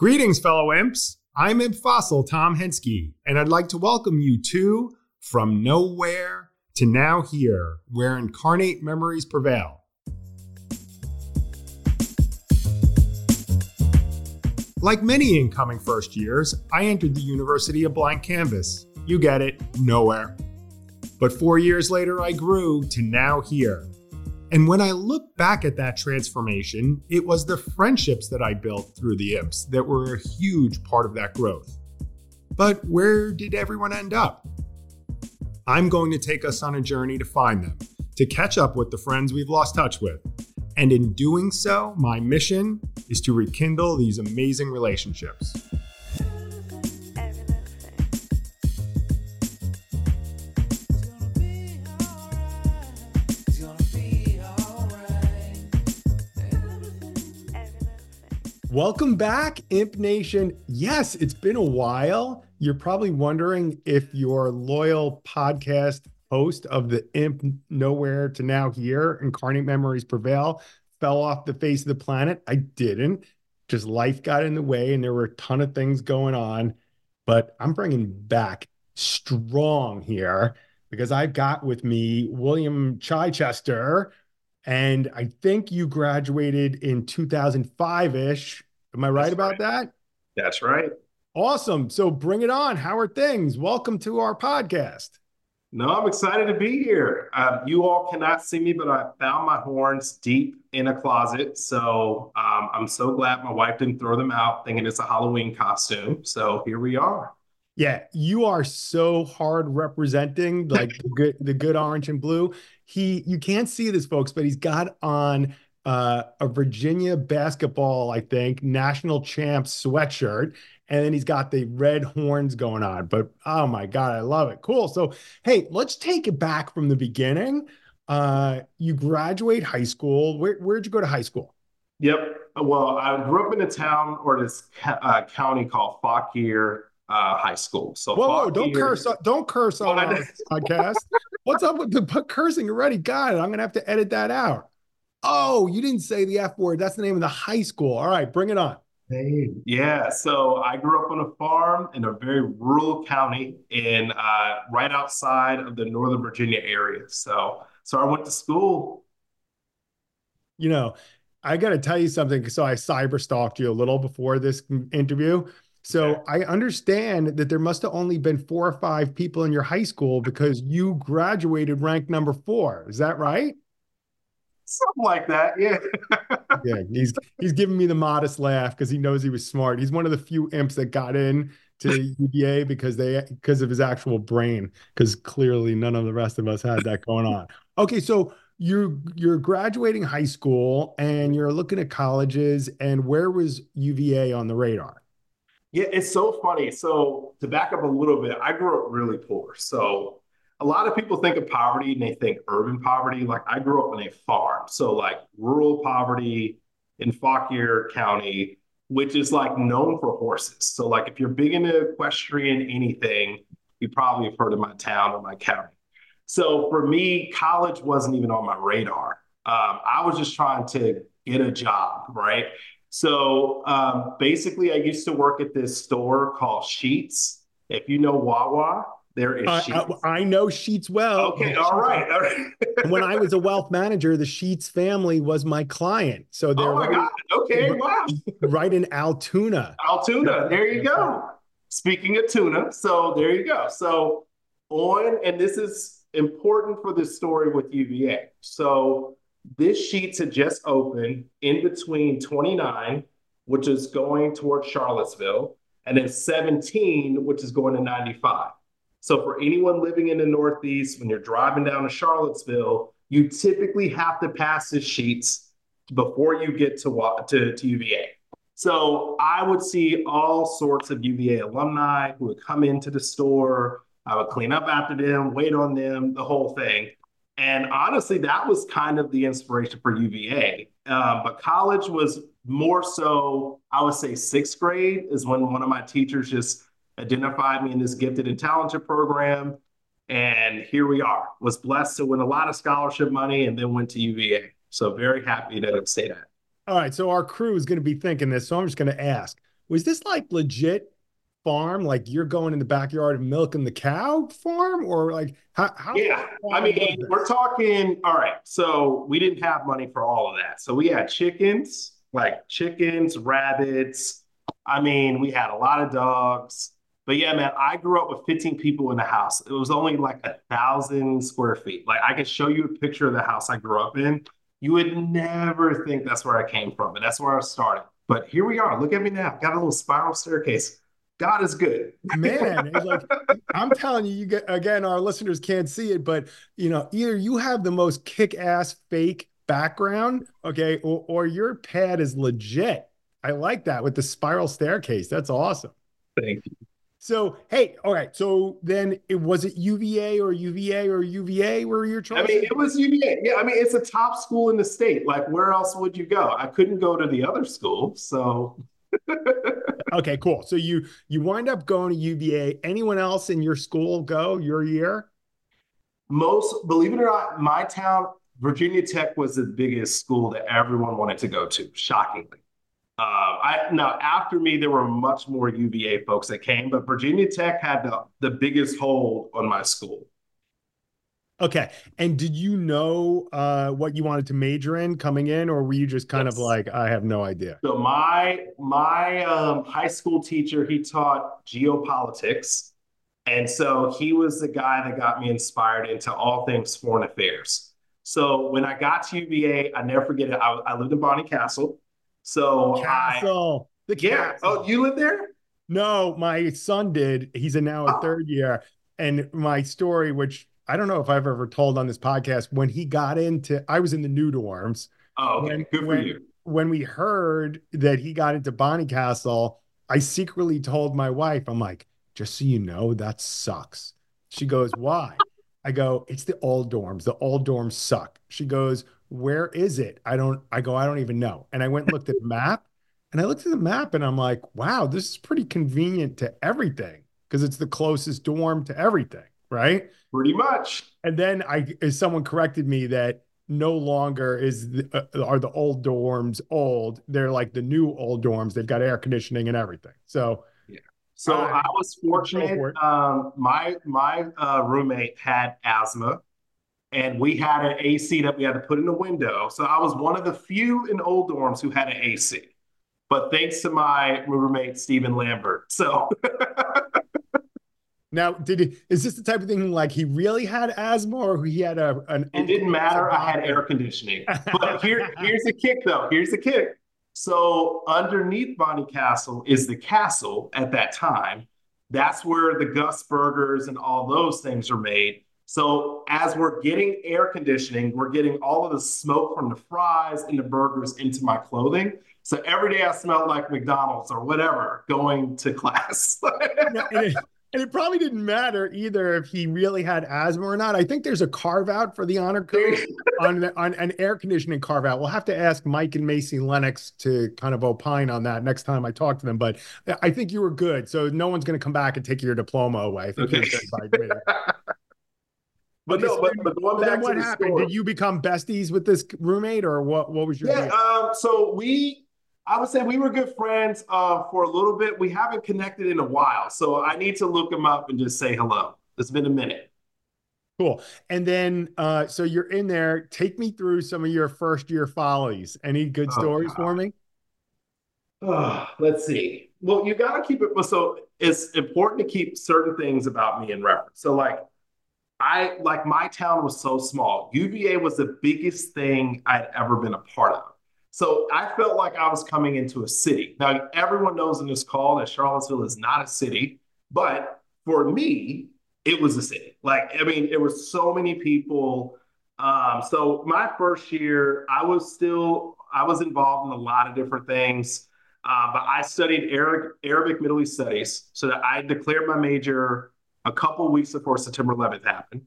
Greetings, fellow imps. I'm Imp Fossil Tom Hensky, and I'd like to welcome you to From Nowhere to Now Here, where incarnate memories prevail. Like many incoming first years, I entered the university a blank canvas. You get it, nowhere. But four years later, I grew to now here. And when I look back at that transformation, it was the friendships that I built through the imps that were a huge part of that growth. But where did everyone end up? I'm going to take us on a journey to find them, to catch up with the friends we've lost touch with. And in doing so, my mission is to rekindle these amazing relationships. Welcome back, Imp Nation. Yes, it's been a while. You're probably wondering if your loyal podcast host of the Imp Nowhere to Now Here, Incarnate Memories Prevail, fell off the face of the planet. I didn't. Just life got in the way and there were a ton of things going on. But I'm bringing back strong here because I've got with me William Chichester, and I think you graduated in 2005 ish. Am I right That's about right. that? That's right. Awesome. So bring it on. How are things? Welcome to our podcast. No, I'm excited to be here. Uh, you all cannot see me, but I found my horns deep in a closet. So um, I'm so glad my wife didn't throw them out thinking it's a Halloween costume. So here we are. Yeah, you are so hard representing like the good the good orange and blue. He you can't see this folks, but he's got on uh, a Virginia basketball, I think, national champ sweatshirt. And then he's got the red horns going on. But oh my God, I love it. Cool. So, hey, let's take it back from the beginning. Uh, you graduate high school. Where, where'd you go to high school? Yep. Well, I grew up in a town or this uh, county called Fauquier uh, High School. So, whoa, whoa don't curse! Don't curse on our podcast. What's up with the cursing already? God, I'm gonna have to edit that out. Oh, you didn't say the F word. That's the name of the high school. All right, bring it on. Hey. Yeah, so I grew up on a farm in a very rural county in uh, right outside of the Northern Virginia area. So, so I went to school. You know, I got to tell you something. So I cyber stalked you a little before this interview. So yeah. I understand that there must have only been four or five people in your high school because you graduated ranked number four. Is that right? Something like that, yeah. yeah, he's he's giving me the modest laugh because he knows he was smart. He's one of the few imps that got in to UVA because they because of his actual brain. Because clearly none of the rest of us had that going on. Okay, so you're you're graduating high school and you're looking at colleges. And where was UVA on the radar? Yeah, it's so funny. So to back up a little bit, I grew up really poor. So a lot of people think of poverty and they think urban poverty. Like I grew up on a farm, so like rural poverty in Fauquier County, which is like known for horses. So like if you're big into equestrian anything, you probably have heard of my town or my county. So for me, college wasn't even on my radar. Um, I was just trying to get a job, right? So um, basically, I used to work at this store called Sheetz. If you know Wawa, there is uh, I, I, know Sheetz well. Okay, all right. All right. when I was a wealth manager, the Sheetz family was my client. So they're oh my right, God. Okay, wow. Right in Altoona. Altoona. There you go. Speaking of tuna, so there you go. So on, and this is important for this story with UVA. So this Sheetz had just opened in between 29, which is going towards Charlottesville, and then 17, which is going to 95. So for anyone living in the Northeast, when you're driving down to Charlottesville, you typically have to pass the Sheetz before you get to, to, to UVA. So I would see all sorts of UVA alumni who would come into the store. I would clean up after them, wait on them, the whole thing. And honestly, that was kind of the inspiration for UVA. Uh, but college was more so, I would say, sixth grade is when one of my teachers just identified me in this gifted and talented program. And here we are. Was blessed to win a lot of scholarship money and then went to UVA. So very happy to say that. All right. So our crew is going to be thinking this. So I'm just going to ask was this like legit farm? Like you're going in the backyard and milking the cow farm, or like how? how yeah, I mean, we're talking. All right, so we didn't have money for all of that, so we had chickens, like chickens, rabbits. I mean, we had a lot of dogs. But yeah, man, I grew up with 15 people in the house. It was only like a thousand square feet. Like I can show you a picture of the house I grew up in. You would never think that's where I came from, and that's where I started. But here we are. Look at me now. Got a little spiral staircase. God is good. Man, like I'm telling you, you get again, our listeners can't see it, but you know, either you have the most kick-ass fake background, okay, or, or your pad is legit. I like that with the spiral staircase. That's awesome. Thank you. So hey, all right. So then it was it UVA or UVA or UVA where your choice? I mean, it was UVA. Yeah, I mean, it's a top school in the state. Like, where else would you go? I couldn't go to the other school, so. okay, cool. So you you wind up going to UVA. Anyone else in your school go your year? Most, believe it or not, my town, Virginia Tech, was the biggest school that everyone wanted to go to. Shockingly. Uh, I now after me, there were much more UVA folks that came, but Virginia Tech had the, the biggest hold on my school. Okay. And did you know uh, what you wanted to major in coming in, or were you just kind yes. of like, I have no idea? So my my um, high school teacher, he taught geopolitics, and so he was the guy that got me inspired into all things foreign affairs. So when I got to UVA, I never forget it. I, I lived in Bonnycastle. So Castle. I, the yeah. Castle. Oh, you live there? No, my son did. He's in now a oh. third year. And my story, which I don't know if I've ever told on this podcast, when he got into, I was in the new dorms. Oh, okay. When, Good for when, you. When we heard that he got into Bonnycastle, I secretly told my wife, I'm like, just so you know, that sucks. She goes, why? I go, it's the old dorms. The old dorms suck. She goes, where is it? I don't, I go, I don't even know. And I went and looked at the map and I looked at the map and I'm like, wow, this is pretty convenient to everything because it's the closest dorm to everything, right? Pretty much. And then I, someone corrected me that no longer is the, uh, are the old dorms old. They're like the new old dorms. They've got air conditioning and everything. So, yeah. So uh, I was fortunate. Um, my my uh, roommate had asthma, and we had an AC that we had to put in the window. So I was one of the few in old dorms who had an AC. But thanks to my roommate Stephen Lambert. So now, did he, is this the type of thing like he really had asthma or he had a an? It didn't matter. I had air conditioning. but here, here's the kick, though. Here's the kick. So underneath Bonnycastle is the castle at that time. That's where the Gus burgers and all those things are made. So as we're getting air conditioning, we're getting all of the smoke from the fries and the burgers into my clothing. So every day I smelled like McDonald's or whatever going to class. And, it, probably didn't matter either if he really had asthma or not. I think there's a carve out for the honor code on, the, on an air conditioning carve out. We'll have to ask Mike and Macy Lennox to kind of opine on that next time I talk to them. But I think you were good. So no one's going to come back and take your diploma away. Okay. But, no, but, but going back what happened? Did you become besties with this roommate, or what? What was your? Yeah, um, so we, I would say we were good friends uh, for a little bit. We haven't connected in a while, so I need to look him up and just say hello. It's been a minute. Cool. And then, uh, so you're in there. Take me through some of your first year follies. Any good oh, stories God. for me? Uh, let's see. Well, you got to keep it. So it's important to keep certain things about me in reference. So, like, I like my town was so small. UVA was the biggest thing I'd ever been a part of. So I felt like I was coming into a city. Now, everyone knows in this call that Charlottesville is not a city, but for me, it was a city. Like, I mean, it was so many people. Um, so my first year, I was still, I was involved in a lot of different things. Uh, but I studied Arabic, Arabic Middle East studies so that I declared my major a couple weeks before September 11th happened.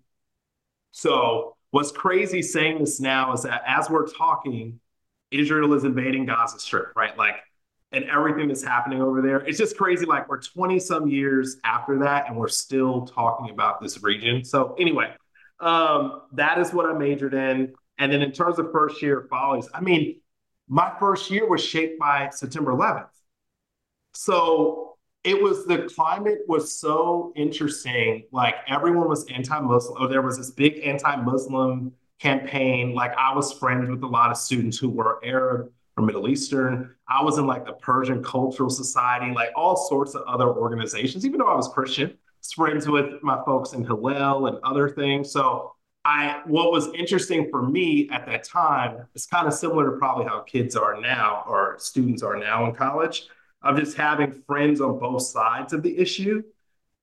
So, what's crazy saying this now is that as we're talking, Israel is invading Gaza Strip, right? Like, and everything that's happening over there. It's just crazy. Like, we're 20 some years after that, and we're still talking about this region. So, anyway, um, that is what I majored in. And then in terms of first year follies, I mean, my first year was shaped by September 11th. So it was the climate was so interesting. Like everyone was anti-Muslim. Or there was this big anti-Muslim campaign. Like I was friends with a lot of students who were Arab or Middle Eastern. I was in like the Persian Cultural Society, like all sorts of other organizations, even though I was Christian. Friends with my folks in Hillel and other things. So I what was interesting for me at that time is kind of similar to probably how kids are now or students are now in college of just having friends on both sides of the issue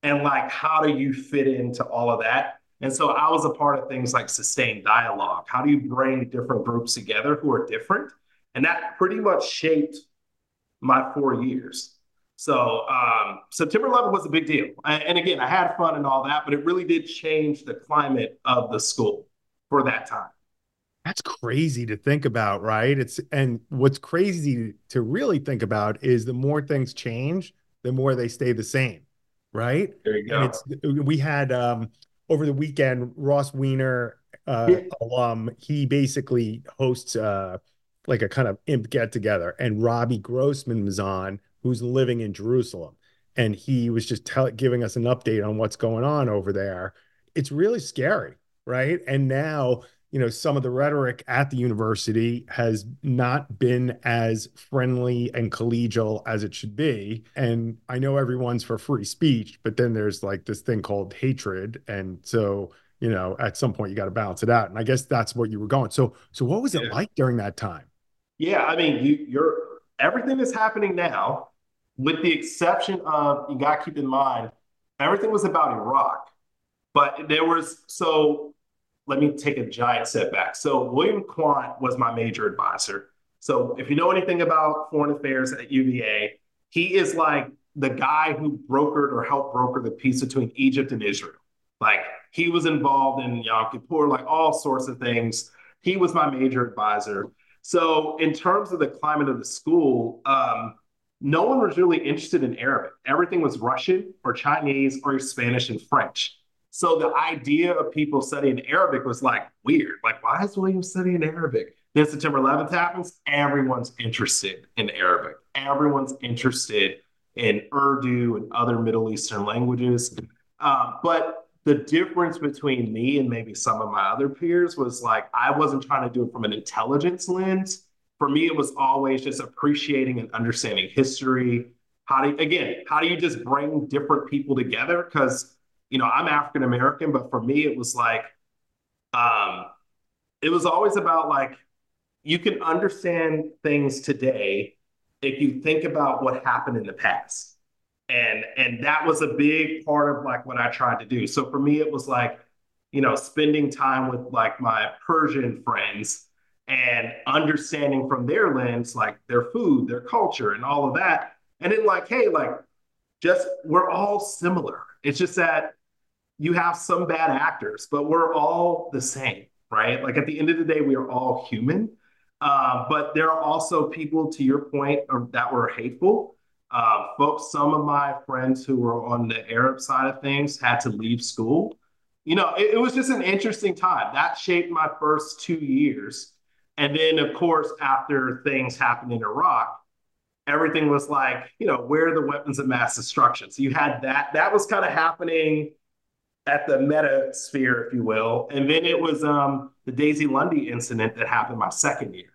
and like how do you fit into all of that and so i was a part of things like sustained dialogue how do you bring different groups together who are different and that pretty much shaped my four years so um, September 11th was a big deal. And again, I had fun and all that, but it really did change the climate of the school for that time. That's crazy to think about, right? It's and what's crazy to really think about is the more things change, the more they stay the same, right? There you go. And it's we had um over the weekend Ross Weiner uh yeah. alum, he basically hosts uh like a kind of imp get together and Robbie Grossman was on who's living in Jerusalem. And he was just tell, giving us an update on what's going on over there. It's really scary, right? And now, you know, some of the rhetoric at the university has not been as friendly and collegial as it should be. And I know everyone's for free speech, but then there's like this thing called hatred. And so, you know, at some point you got to balance it out. And I guess that's what you were going. So, so what was it yeah. like during that time? Yeah, I mean, you, you're everything that's happening now with the exception of you got to keep in mind everything was about Iraq, but there was so. Let me take a giant step back. So William Quandt was my major advisor. So if you know anything about foreign affairs at UVA, he is like the guy who brokered or helped broker the peace between Egypt and Israel. Like he was involved in Yom Kippur, like all sorts of things. He was my major advisor. So in terms of the climate of the school, um, no one was really interested in Arabic. Everything was Russian or Chinese or Spanish and French. So the idea of people studying Arabic was like weird. Like, why is William studying Arabic? Then September 11th happens. Everyone's interested in Arabic. Everyone's interested in Urdu and other Middle Eastern languages. Uh, but the difference between me and maybe some of my other peers was like, I wasn't trying to do it from an intelligence lens for me, it was always just appreciating and understanding history. How do you, again, how do you just bring different people together? Because you know, I'm African American, but for me, it was like, um, it was always about like you can understand things today if you think about what happened in the past. And and that was a big part of like what I tried to do. So for me, it was like, you know, spending time with like my Persian friends and understanding from their lens, like their food, their culture, and all of that. And then, like, hey, like, just we're all similar. It's just that you have some bad actors, but we're all the same, right? Like, at the end of the day, we are all human. Uh, but there are also people, to your point, that were hateful. Uh, folks, some of my friends who were on the Arab side of things had to leave school. You know, it, it was just an interesting time. That shaped my first two years and then, of course, after things happened in Iraq, everything was like, you know, where are the weapons of mass destruction? So you had that. That was kind of happening at the meta sphere, if you will. And then it was um, the Daisy Lundy incident that happened my second year.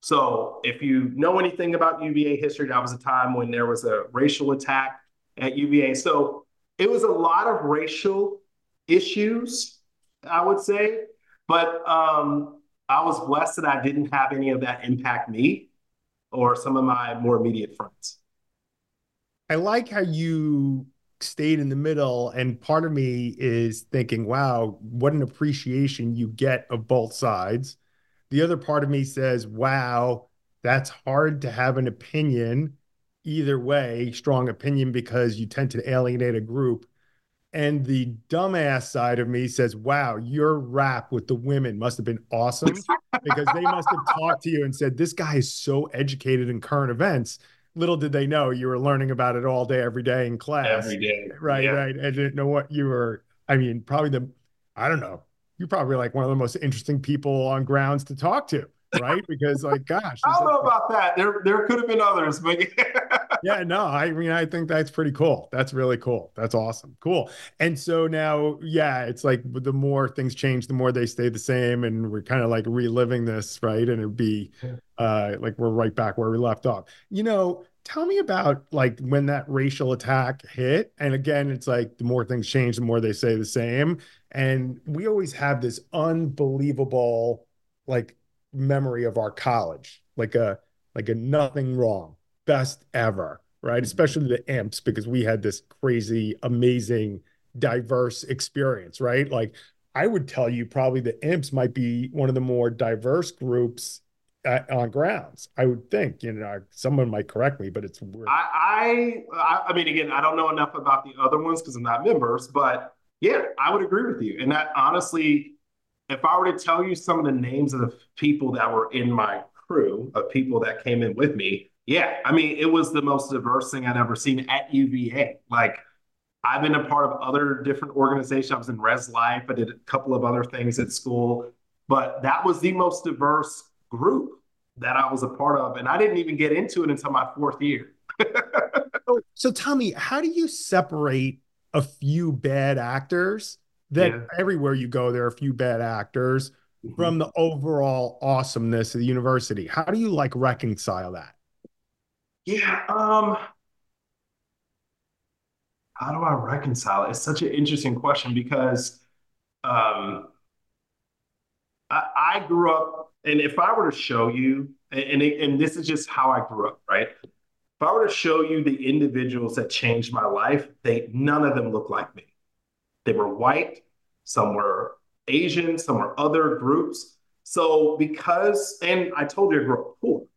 So if you know anything about UVA history, that was a time when there was a racial attack at UVA. So it was a lot of racial issues, I would say. But um, I was blessed that I didn't have any of that impact me or some of my more immediate friends. I like how you stayed in the middle. And part of me is thinking, wow, what an appreciation you get of both sides. The other part of me says, wow, that's hard to have an opinion either way, strong opinion, because you tend to alienate a group. And the dumbass side of me says, wow, your rap with the women must have been awesome because they must have talked to you and said, this guy is so educated in current events. Little did they know you were learning about it all day, every day in class. Every day. Right, yeah. right. I didn't know what you were. I mean, probably the, I don't know, you're probably like one of the most interesting people on grounds to talk to right? Because like, gosh, I don't know about that. There, there could have been others, but yeah, no, I mean, I think that's pretty cool. That's really cool. That's awesome. Cool. And so now, yeah, it's like the more things change, the more they stay the same. And we're kind of like reliving this, right? And it'd be uh, like we're right back where we left off. You know, tell me about like when that racial attack hit. And again, it's like the more things change, the more they say the same. And we always have this unbelievable like memory of our college, like a like a nothing wrong best ever, right? Especially the imps, because we had this crazy, amazing, diverse experience, right? Like I would tell you probably the imps might be one of the more diverse groups at, on grounds. I would think, you know, someone might correct me, but it's weird. I, I, I mean, again, I don't know enough about the other ones because I'm not members, but yeah, I would agree with you. And that honestly, if I were to tell you some of the names of the people that were in my crew of people that came in with me, yeah, I mean, it was the most diverse thing I'd ever seen at UVA. Like, I've been a part of other different organizations. I was in Res Life. I did a couple of other things at school, but that was the most diverse group that I was a part of. And I didn't even get into it until my fourth year. so, so tell me, how do you separate a few bad actors that yeah. everywhere you go, there are a few bad actors mm-hmm. from the overall awesomeness of the university? How do you like reconcile that? Yeah. Um, how do I reconcile it? It's such an interesting question because um, I, I grew up, and if I were to show you, and, it, and this is just how I grew up, right? If I were to show you the individuals that changed my life, they none of them look like me. They were white, some were Asian, some were other groups. So because, and I told you I grew up poor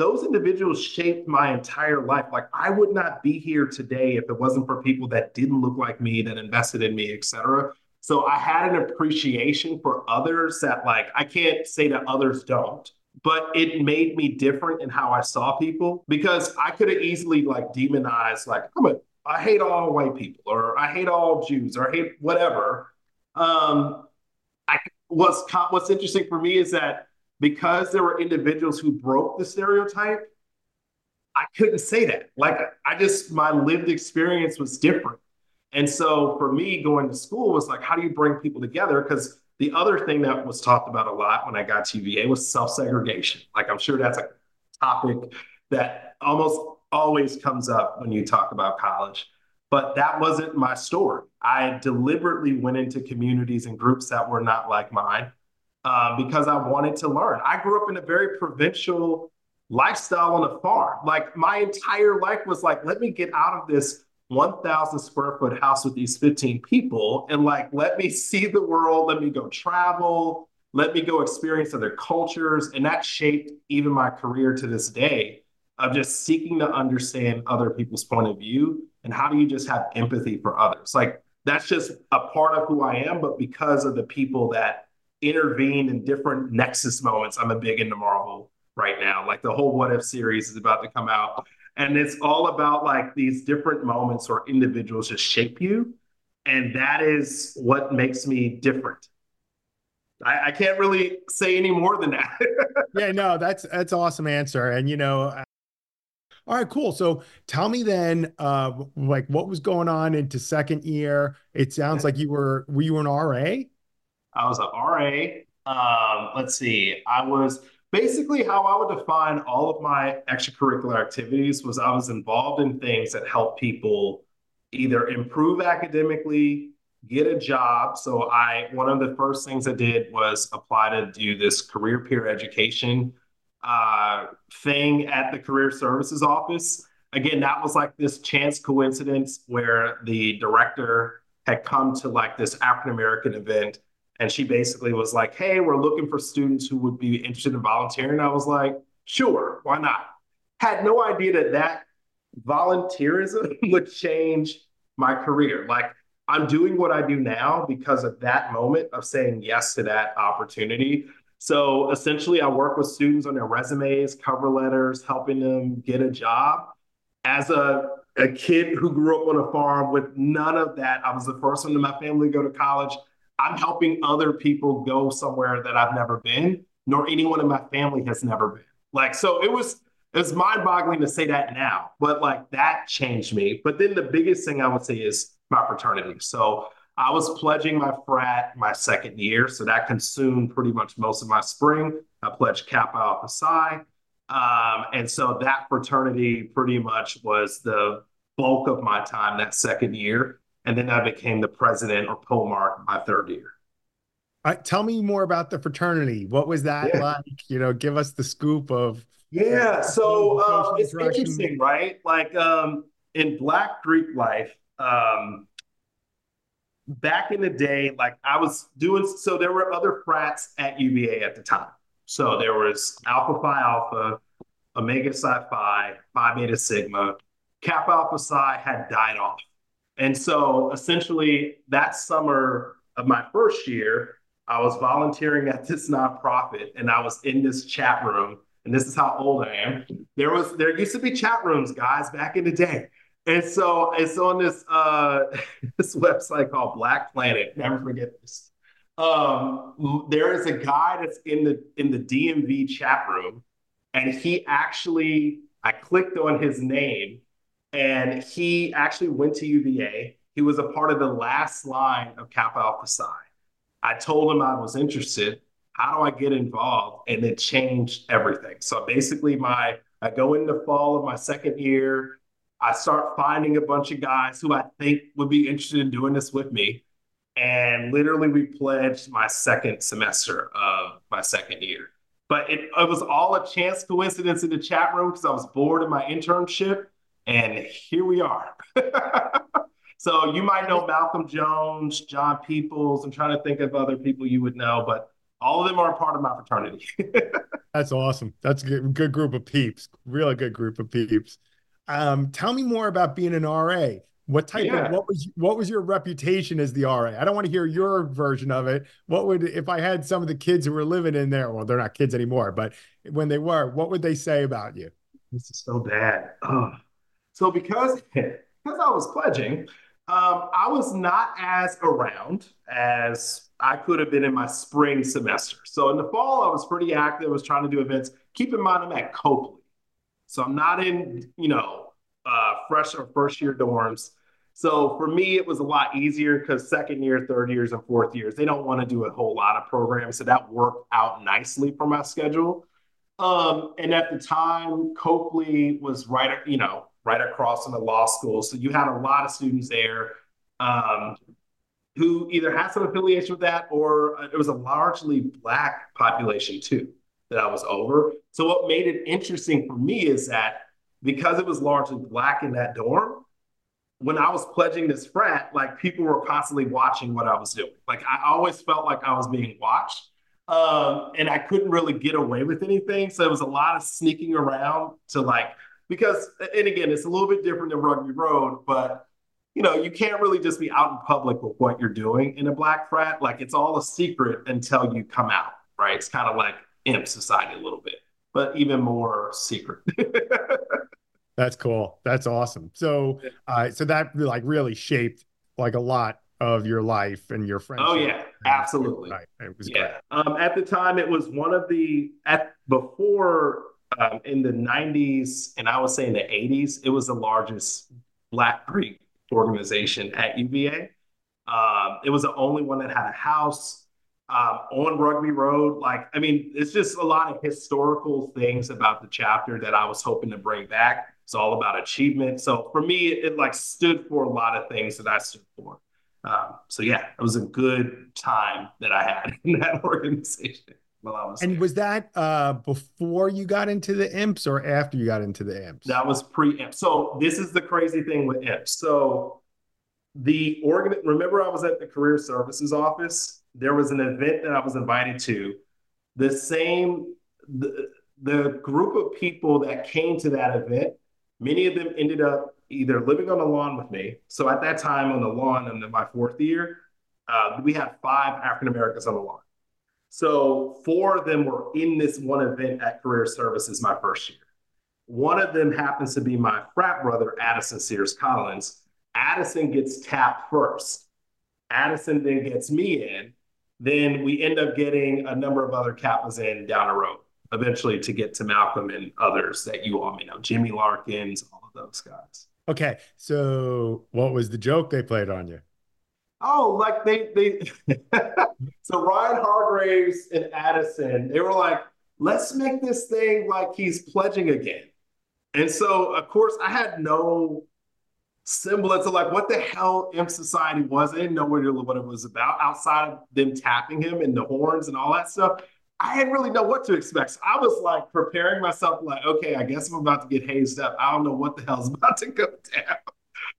those individuals shaped my entire life. Like I would not be here today if it wasn't for people that didn't look like me, that invested in me, et cetera. So I had an appreciation for others that like I can't say that others don't, but it made me different in how I saw people because I could have easily like demonized like I'm a I hate all white people or I hate all Jews or I hate whatever. Um, I what's what's interesting for me is that because there were individuals who broke the stereotype, I couldn't say that. Like I just my lived experience was different. And so for me, going to school was like, how do you bring people together? Because the other thing that was talked about a lot when I got to UVA was self-segregation. Like I'm sure that's a topic that almost always comes up when you talk about college. But that wasn't my story. I deliberately went into communities and groups that were not like mine uh, because I wanted to learn. I grew up in a very provincial lifestyle on a farm. Like my entire life was like, let me get out of this 1,000 square foot house with these 15 people and like, let me see the world, let me go travel, let me go experience other cultures. And that shaped even my career to this day of just seeking to understand other people's point of view and how do you just have empathy for others. Like, that's just a part of who I am, but because of the people that intervened in different nexus moments. I'm a big into Marvel right now. Like the whole What If series is about to come out. And it's all about like these different moments or individuals just shape you. And that is what makes me different. I, I can't really say any more than that. yeah, no, that's that's awesome answer. And you know, uh, all right, cool. So tell me then, uh, like what was going on into second year? It sounds like you were were you an RA? I was an RA. Um, let's see, I was basically how I would define all of my extracurricular activities was I was involved in things that help people either improve academically, get a job. So I one of the first things I did was apply to do this career peer education uh, thing at the career services office. Again, that was like this chance coincidence where the director had come to like this African American event and she basically was like, Hey, we're looking for students who would be interested in volunteering. I was like, Sure, why not? Had no idea that that volunteerism would change my career. Like, I'm doing what I do now because of that moment of saying yes to that opportunity. So essentially, I work with students on their resumes, cover letters, helping them get a job. As a, a kid who grew up on a farm with none of that, I was the first one in my family to go to college. I'm helping other people go somewhere that I've never been, nor anyone in my family has never been. Like, so it was it's mind boggling to say that now, but like that changed me. But then the biggest thing I would say is my fraternity. So I was pledging my frat my second year. So that consumed pretty much most of my spring. I pledged Kappa Alpha Psi. Um, and so that fraternity pretty much was the bulk of my time that second year. And then I became the president or Polemarch my third year. Uh, tell me more about the fraternity. What was that yeah. like? You know, give us the scoop of. Yeah, so uh, it's interesting, right? Like um, in Black Greek life, um, back in the day, like I was doing, so there were other frats at UVA at the time. So there was Alpha Phi Alpha, Omega Psi Phi, Phi Beta Sigma, Kappa Alpha Psi had died off. And so essentially that summer of my first year, I was volunteering at this nonprofit and I was in this chat room. And this is how old I am. There was there used to be chat rooms, guys, back in the day. And so it's on this uh this website called Black Planet. Never forget this. Um, there is a guy that's in the in the DMV chat room, and he actually I clicked on his name, and he actually went to UVA. He was a part of the last line of Kappa Alpha Psi. I told him I was interested. How do I get involved? And it changed everything. So basically, my I go in the fall of my second year. I start finding a bunch of guys who I think would be interested in doing this with me. And literally, we pledged my second semester of my second year. But it, it was all a chance coincidence in the chat room because I was bored in my internship. And here we are. So you might know Malcolm Jones, John Peoples. I'm trying to think of other people you would know, but all of them are a part of my fraternity. That's awesome. That's a good, good, group of peeps. Really good group of peeps. Um, tell me more about being an RA. What type yeah. of what was what was your reputation as the RA? I don't want to hear your version of it. What would if I had some of the kids who were living in there? Well, they're not kids anymore, but when they were, what would they say about you? This is so bad. Oh. So because because I was pledging, um, I was not as around as I could have been in my spring semester. So in the fall, I was pretty active. I was trying to do events. Keep in mind, I'm at Copley. So I'm not in, you know, uh, fresh or first year dorms. So for me, it was a lot easier because second year, third years, and fourth years, they don't want to do a whole lot of programs. So that worked out nicely for my schedule. Um, and at the time, Copley was right, you know, right across from the law school. So you had a lot of students there um, who either had some affiliation with that or uh, it was a largely Black population too that I was over. So what made it interesting for me is that because it was largely Black in that dorm, when I was pledging this frat, like people were constantly watching what I was doing. Like I always felt like I was being watched. Um, and I couldn't really get away with anything. So it was a lot of sneaking around to like because and again it's a little bit different than rugby road but you know you can't really just be out in public with what you're doing in a black frat like it's all a secret until you come out right it's kind of like imp society a little bit but even more secret that's cool that's awesome so uh, so that like really shaped like a lot of your life and your friends. Oh yeah, absolutely. Right. It was yeah. great. Um, at the time, it was one of the at before um, in the 90s and I would say in the 80s, it was the largest Black Greek organization at UVA. Um, it was the only one that had a house um, on Rugby Road. Like, I mean, it's just a lot of historical things about the chapter that I was hoping to bring back. It's all about achievement. So for me, it, it like stood for a lot of things that I stood for. Um, so yeah, it was a good time that I had in that organization while I was. And was that uh, before you got into the imps or after you got into the imps? That was pre-imp. So this is the crazy thing with imps. So the organ. Remember, I was at the career services office. There was an event that I was invited to. The same the, the group of people that came to that event. Many of them ended up either living on the lawn with me. So at that time on the lawn in my fourth year, uh, we had five African Americans on the lawn. So four of them were in this one event at Career Services my first year. One of them happens to be my frat brother, Addison Sears Collins. Addison gets tapped first. Addison then gets me in. Then we end up getting a number of other Kappas in down the road. eventually to get to Malcolm and others that you all may know, Jimmy Larkins, all of those guys. Okay, so what was the joke they played on you? Oh, like they they so Ryan Hargraves and Addison, they were like, let's make this thing like he's pledging again. And so of course I had no semblance of like what the hell Imp Society was. I didn't know what it was about outside of them tapping him and the horns and all that stuff. I didn't really know what to expect. So I was like preparing myself, like, okay, I guess I'm about to get hazed up. I don't know what the hell's about to go down.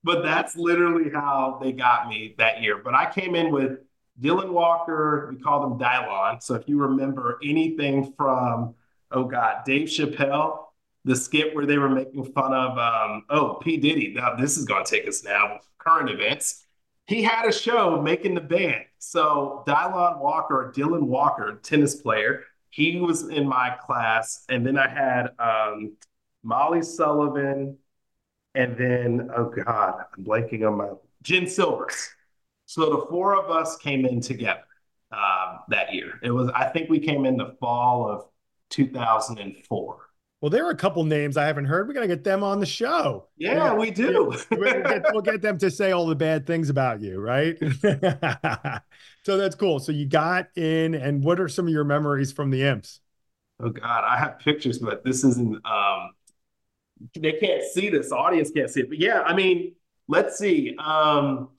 But that's literally how they got me that year. But I came in with Dylan Walker, we called him Dylon. So if you remember anything from, oh God, Dave Chappelle, the skit where they were making fun of, um, oh, P. Diddy, now this is going to take us now, current events. He had a show making the band. So Dylon Walker, Dylan Walker, tennis player, he was in my class. And then I had um, Molly Sullivan, and then, oh God, I'm blanking on my, Jen Silvers. So the four of us came in together um, that year. It was, I think we came in the fall of 2004. Well, there are a couple names I haven't heard. We got to get them on the show. Yeah, yeah. we do. we'll, get, we'll, get, them to say all the bad things about you, right? so that's cool. So you got in, and what are some of your memories from the Imps? Oh God, I have pictures, but this isn't. Um, they can't see this. The audience can't see it. But yeah, I mean, let's see. Um,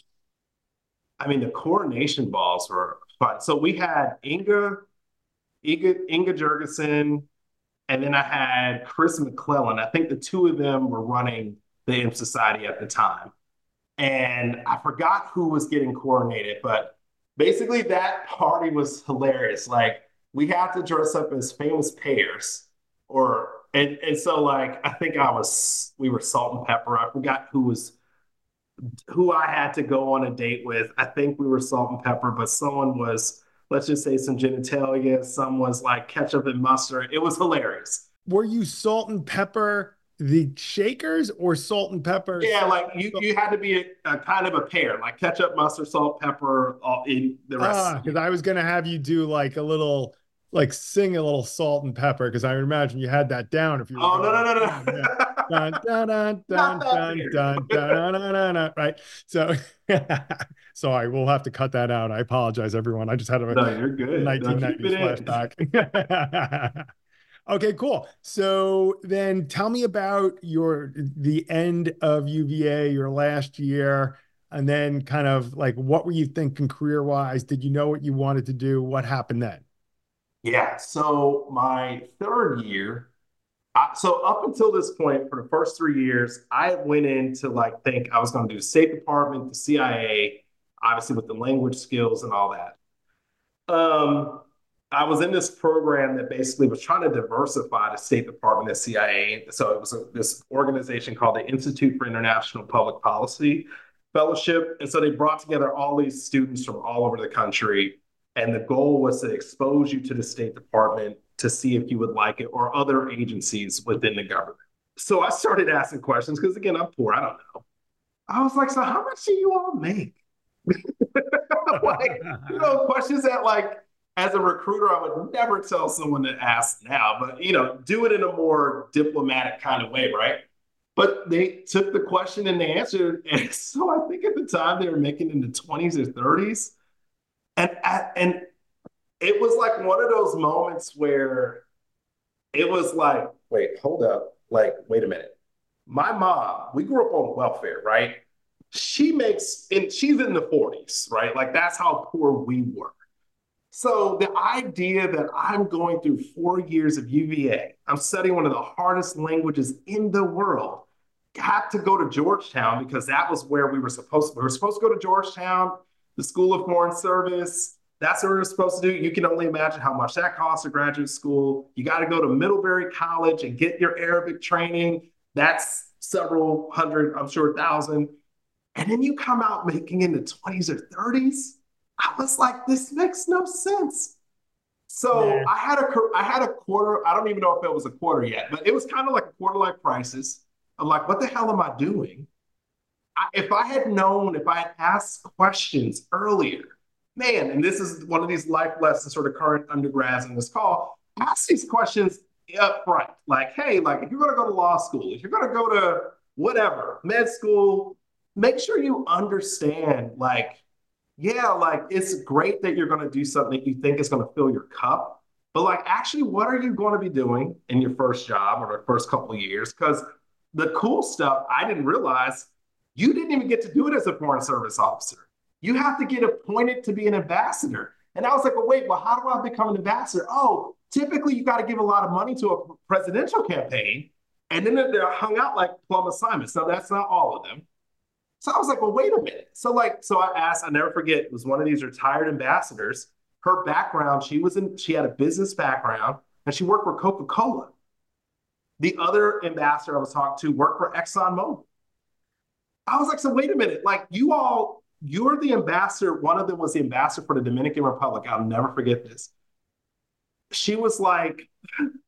I mean, the coronation balls were fun. So we had Inga, Inga, Inga Jurgensen, and then I had Chris McClellan. I think the two of them were running the Imp Society at the time. And I forgot who was getting coordinated, but basically that party was hilarious. Like we had to dress up as famous pairs or and and so like I think I was we were salt and pepper. I forgot who was who I had to go on a date with. I think we were salt and pepper, but someone was let's just say some genitalia, some was like ketchup and mustard. It was hilarious. Were you salt and pepper the shakers or salt and pepper? Yeah, like you, you had to be a, a kind of a pair, like ketchup, mustard, salt, pepper, all in the rest. Ah, because I was gonna have you do like a little like sing a little salt and pepper because I imagine you had that down if you were. Oh no no no no! Dun dun dun dun dun dun dun dun dun right. So sorry, we'll have to cut that out. I apologize, everyone. I just had a no, you're good. 1990s flashback. okay, cool. So then tell me about your the end of UVA, your last year. And then kind of like what were you thinking career wise? Did you know what you wanted to do? What happened then? Yeah. So my third year, I, so up until this point, for the first three years, I went in to like think I was going to do the State Department, the CIA, obviously with the language skills and all that. Um, I was in this program that basically was trying to diversify the State Department and CIA. So it was a, this organization called the Institute for International Public Policy Fellowship. And so they brought together all these students from all over the country and the goal was to expose you to the State Department to see if you would like it or other agencies within the government. So I started asking questions because, again, I'm poor. I don't know. I was like, so how much do you all make? like, you know, questions that, like, as a recruiter, I would never tell someone to ask now, but, you know, do it in a more diplomatic kind of way, right? But they took the question and they answered. And so I think at the time they were making in the 20s or 30s. And and it was like one of those moments where it was like, wait, hold up. Like, wait a minute. My mom, we grew up on welfare, right? She makes, and she's in the 40s, right? Like, that's how poor we were. So the idea that I'm going through four years of UVA, I'm studying one of the hardest languages in the world, got to go to Georgetown because that was where we were supposed to. We were supposed to go to Georgetown the School of Foreign Service. That's what we're supposed to do. You can only imagine how much that costs a graduate school. You got to go to Middlebury College and get your Arabic training. That's several hundred, I'm sure, thousand. And then you come out making in the 20s or 30s. I was like, this makes no sense. So yeah. I had a I had a quarter. I don't even know if it was a quarter yet, but it was kind of like a quarter life crisis. I'm like, what the hell am I doing? If I had known, if I had asked questions earlier, man, and this is one of these life lessons sort of current undergrads in this call, ask these questions up front. Like, hey, like if you're going to go to law school, if you're going to go to whatever, med school, make sure you understand, like, yeah, like it's great that you're going to do something that you think is going to fill your cup. But like, actually, what are you going to be doing in your first job or the first couple of years? Because the cool stuff I didn't realize you didn't even get to do it as a foreign service officer. You have to get appointed to be an ambassador. And I was like, well, wait, well, how do I become an ambassador? Oh, typically you got to give a lot of money to a presidential campaign. And then they're hung out like plum assignments. Now, that's not all of them. So I was like, well, wait a minute. So, like, so I asked, I never forget, it was one of these retired ambassadors. Her background, she was in, she had a business background and she worked for Coca Cola. The other ambassador I was talking to worked for ExxonMobil. I was like, so wait a minute, like you all, you're the ambassador. One of them was the ambassador for the Dominican Republic. I'll never forget this. She was like,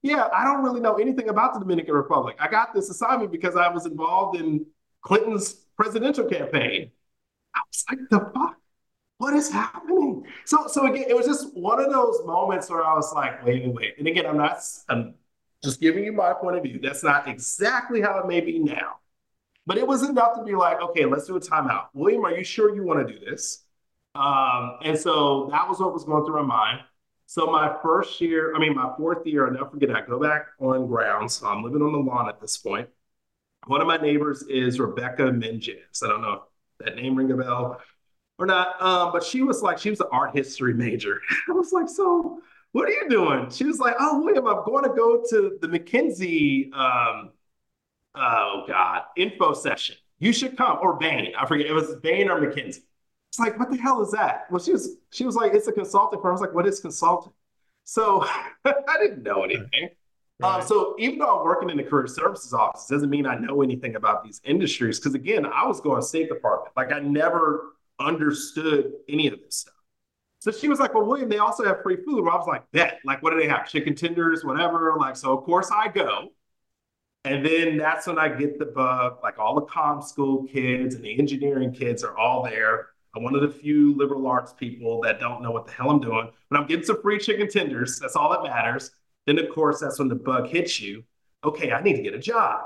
yeah, I don't really know anything about the Dominican Republic. I got this assignment because I was involved in Clinton's presidential campaign. I was like, the fuck? What is happening? So, so again, it was just one of those moments where I was like, wait, wait, wait. And again, I'm not, I'm just giving you my point of view. That's not exactly how it may be now. But it was enough to be like, okay, let's do a timeout. William, are you sure you want to do this? Um, and so that was what was going through my mind. So my first year, I mean, my fourth year, I'll never forget, I go back on grounds. So I'm living on the lawn at this point. One of my neighbors is Rebecca Menjes. I don't know if that name ring a bell or not, um, but she was like, she was an art history major. I was like, so what are you doing? She was like, oh, William, I'm going to go to the McKinsey um, oh God, info session. You should come. Or Bain. I forget. It was Bain or McKinsey. It's like, what the hell is that? Well, she was she was like, it's a consulting firm. I was like, what is consulting? So I didn't know anything. Um, right. Um, so even though I'm working in the career services office, doesn't mean I know anything about these industries. Because again, I was going State Department. Like I never understood any of this stuff. So she was like, "Well, William, they also have free food." Well, I was like, "Bet." Like, what do they have? Chicken tenders, whatever. Like, so of course I go. And then that's when I get the bug. Like all the com school kids and the engineering kids are all there. I'm one of the few liberal arts people that don't know what the hell I'm doing, but I'm getting some free chicken tenders. That's all that matters. Then, of course, that's when the bug hits you. Okay, I need to get a job.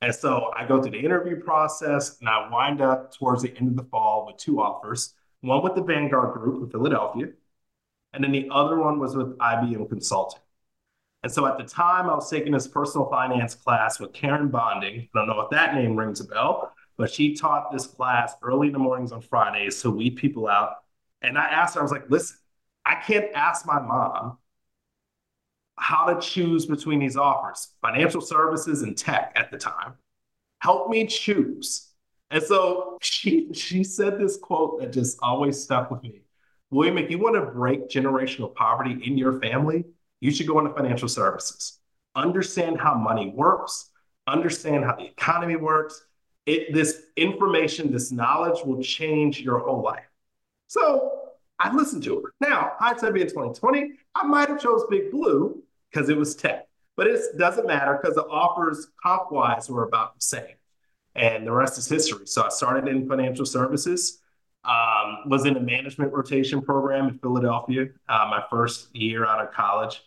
And so I go through the interview process and I wind up towards the end of the fall with two offers one with the Vanguard Group in Philadelphia, and then the other one was with IBM Consulting. And so at the time, I was taking this personal finance class with Karen Bonding. I don't know if that name rings a bell, but she taught this class early in the mornings on Fridays to weed people out. And I asked her, I was like, listen, I can't ask my mom how to choose between these offers financial services and tech at the time. Help me choose. And so she she said this quote that just always stuck with me. William, if you want to break generational poverty in your family, you should go into financial services. Understand how money works, understand how the economy works. It, this information, this knowledge will change your whole life. So I listened to her. Now, hindsight being 2020, I might have chose Big Blue because it was tech, but it doesn't matter because the offers comp wise were about the same. And the rest is history. So I started in financial services, um, was in a management rotation program in Philadelphia, uh, my first year out of college.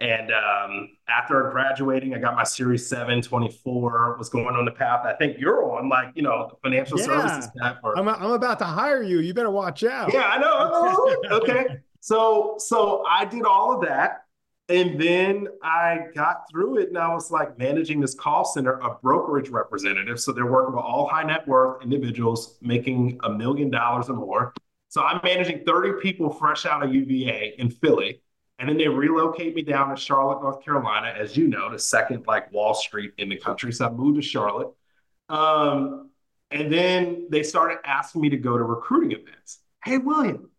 And um, after graduating, I got my Series 7 24, was going on the path I think you're on, like, you know, the financial yeah. services path. Or, I'm, I'm about to hire you. You better watch out. Yeah, I know. okay. So, so I did all of that. And then I got through it and I was like managing this call center, a brokerage representative. So they're working with all high net worth individuals making a million dollars or more. So I'm managing 30 people fresh out of UVA in Philly and then they relocate me down to Charlotte, North Carolina, as you know, the second like Wall Street in the country. So I moved to Charlotte. Um, and then they started asking me to go to recruiting events. Hey, William,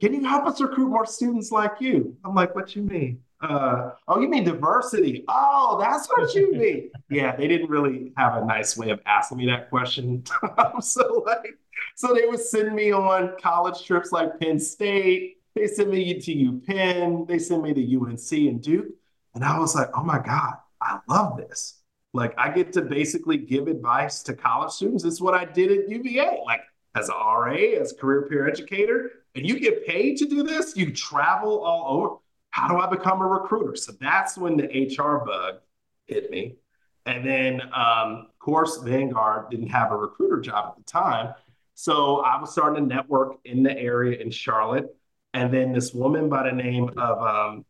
can you help us recruit more students like you? I'm like, what you mean? Uh, oh, you mean diversity? Oh, that's what you mean. yeah, they didn't really have a nice way of asking me that question. so like, so they would send me on college trips like Penn State, they sent me to UPenn. They sent me to UNC and Duke. And I was like, oh my God, I love this. Like I get to basically give advice to college students. Is what I did at UVA, like as an RA, as career peer educator, and you get paid to do this. You travel all over. How do I become a recruiter? So that's when the HR bug hit me. And then, um, of course, Vanguard didn't have a recruiter job at the time. So I was starting to network in the area in Charlotte. And then this woman by the name of, um,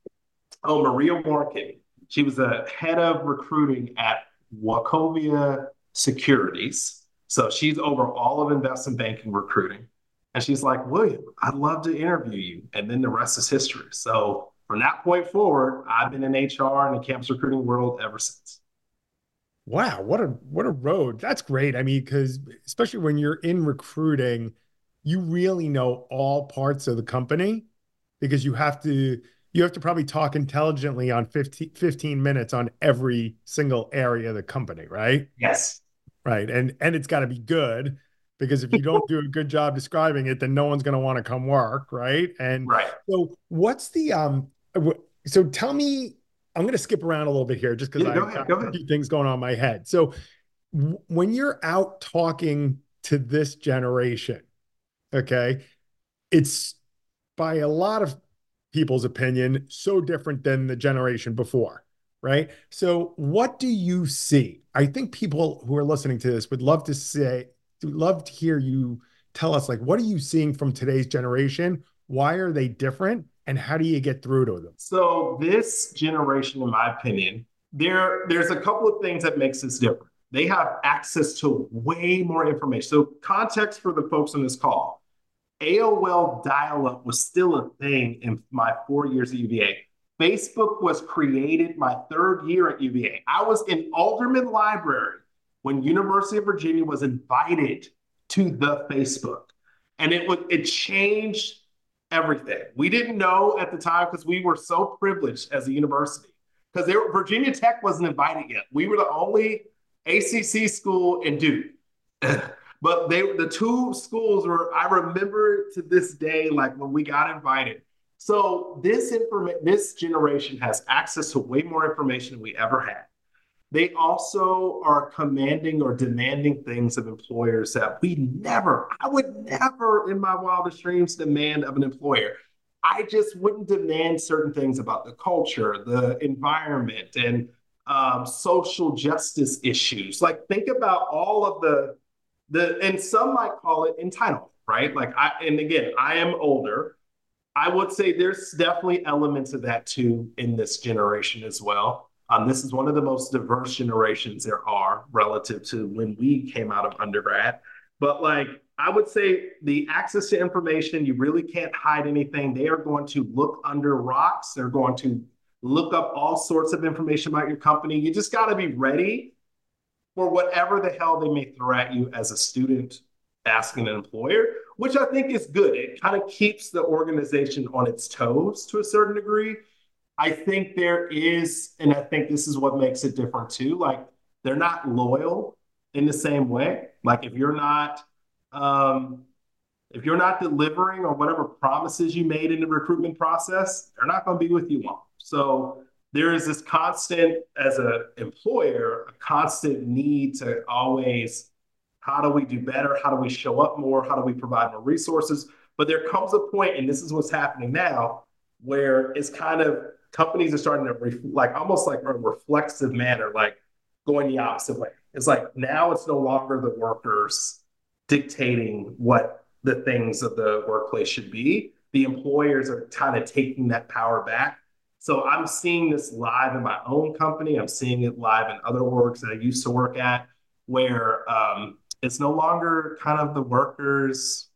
oh, Maria Warkin, she was the head of recruiting at Wachovia Securities. So she's over all of investment banking recruiting. And she's like, William, I'd love to interview you. And then the rest is history. So from that point forward, I've been in HR and the campus recruiting world ever since. Wow, what a what a road. That's great. I mean, because especially when you're in recruiting, you really know all parts of the company because you have to you have to probably talk intelligently on 15, 15 minutes on every single area of the company, right? Yes. Right. And and it's got to be good because if you don't do a good job describing it, then no one's going to want to come work, right? And right. so what's the um Uh, so tell me I'm going to skip around a little bit here just because yeah, I have a few things going on in my head. So when you're out talking to this generation, okay, it's by a lot of people's opinion so different than the generation before, right? So what do you see? I think people who are listening to this would love to say, would love to hear you tell us like what are you seeing from today's generation? Why are they different? And how do you get through to them? So this generation, in my opinion, there there's a couple of things that makes this different. They have access to way more information. So context for the folks on this call. AOL dial-up was still a thing in my four years at UVA. Facebook was created my third year at UVA. I was in Alderman Library when University of Virginia was invited to the Facebook. And it would it changed everything. We didn't know at the time because we were so privileged as a university because Virginia Tech wasn't invited yet. We were the only ACC school in Duke. but they the two schools were I remember to this day like when we got invited. So this information this generation has access to way more information than we ever had. They also are commanding or demanding things of employers that we never, I would never in my wildest dreams demand of an employer. I just wouldn't demand certain things about the culture, the environment, and um, social justice issues. Like think about all of the the and some might call it entitlement, right? Like I and again, I am older. I would say there's definitely elements of that too in this generation as well. Um, this is one of the most diverse generations there are relative to when we came out of undergrad. But like, I would say the access to information, you really can't hide anything. They are going to look under rocks. They're going to look up all sorts of information about your company. You just got to be ready for whatever the hell they may throw at you as a student asking an employer, which I think is good. It kind of keeps the organization on its toes to a certain degree I think there is, and I think this is what makes it different too. Like they're not loyal in the same way. Like if you're not, um, if you're not delivering on whatever promises you made in the recruitment process, they're not going to be with you long. So there is this constant, as an employer, a constant need to always, how do we do better? How do we show up more? How do we provide more resources? But there comes a point, and this is what's happening now, where it's kind of companies are starting to ref- like almost like a reflexive manner, like going the opposite way. It's like now it's no longer the workers dictating what the things of the workplace should be. The employers are kind of taking that power back. So I'm seeing this live in my own company. I'm seeing it live in other works that I used to work at, where um, it's no longer kind of the workers'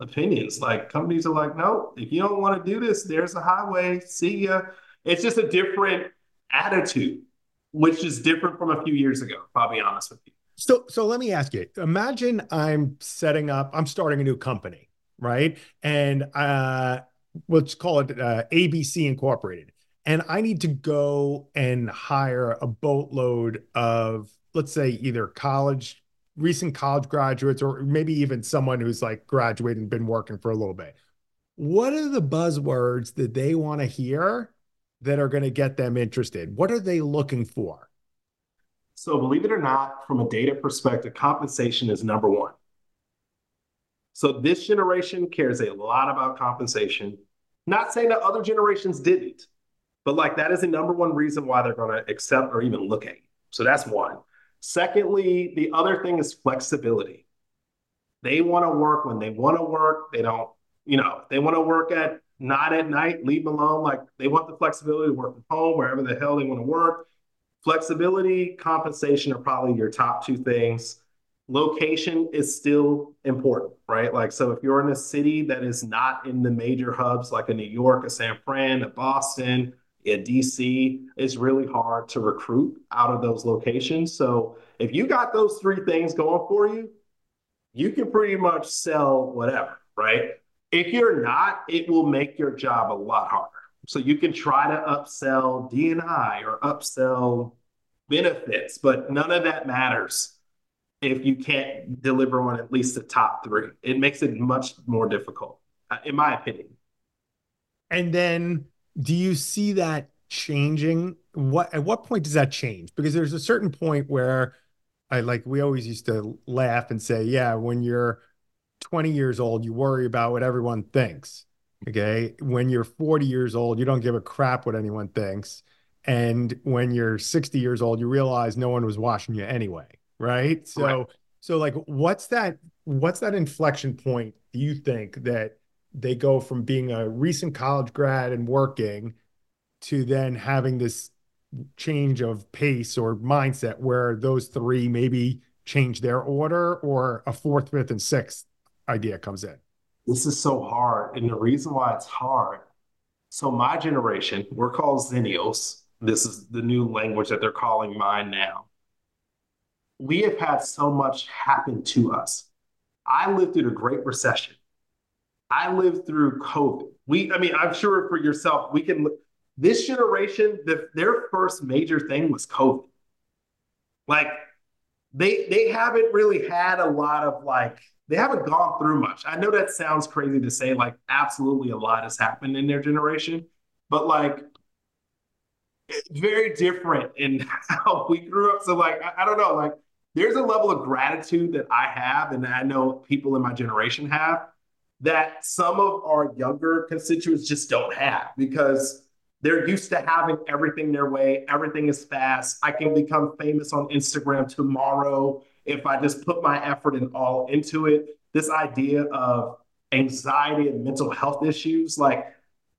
opinions. Like companies are like, no, if you don't want to do this, there's a highway. See ya. It's just a different attitude, which is different from a few years ago, if I'll be honest with you. So, so let me ask you imagine I'm setting up, I'm starting a new company, right? And uh, let's call it uh, ABC Incorporated. And I need to go and hire a boatload of, let's say, either college, recent college graduates, or maybe even someone who's like graduated and been working for a little bit. What are the buzzwords that they want to hear that are going to get them interested? What are they looking for? So, believe it or not, from a data perspective, compensation is number one. So, this generation cares a lot about compensation. Not saying that other generations didn't, But like that is the number one reason why they're going to accept or even look at you. So that's one. Secondly, the other thing is flexibility. They want to work when they want to work. They don't, you know, they want to work at not at night, leave them alone. Like they want the flexibility to work from home, wherever the hell they want to work. Flexibility, compensation are probably your top two things. Location is still important, right? Like, so if you're in a city that is not in the major hubs like a New York, a San Fran, a Boston, a DC, it's really hard to recruit out of those locations. So if you got those three things going for you, you can pretty much sell whatever, right? If you're not, it will make your job a lot harder. So you can try to upsell DNI or upsell benefits, but none of that matters if you can't deliver on at least the top three. It makes it much more difficult, in my opinion. And then do you see that changing? What at what point does that change? Because there's a certain point where I like we always used to laugh and say, yeah, when you're 20 years old, you worry about what everyone thinks. Okay. When you're 40 years old, you don't give a crap what anyone thinks. And when you're 60 years old, you realize no one was watching you anyway. Right. So, right. so like, what's that, what's that inflection point do you think that they go from being a recent college grad and working to then having this change of pace or mindset where those three maybe change their order or a fourth, fifth, and sixth idea comes in? This is so hard. And the reason why it's hard so, my generation, we're called Zennials. This is the new language that they're calling mine now. We have had so much happen to us. I lived through the Great Recession. I lived through COVID. We, I mean, I'm sure for yourself, we can. This generation, the, their first major thing was COVID. Like, they they haven't really had a lot of like they haven't gone through much. I know that sounds crazy to say, like, absolutely a lot has happened in their generation, but like, it's very different in how we grew up. So, like, I, I don't know, like, there's a level of gratitude that I have, and I know people in my generation have that some of our younger constituents just don't have because they're used to having everything their way. Everything is fast. I can become famous on Instagram tomorrow if I just put my effort and all into it, this idea of anxiety and mental health issues, like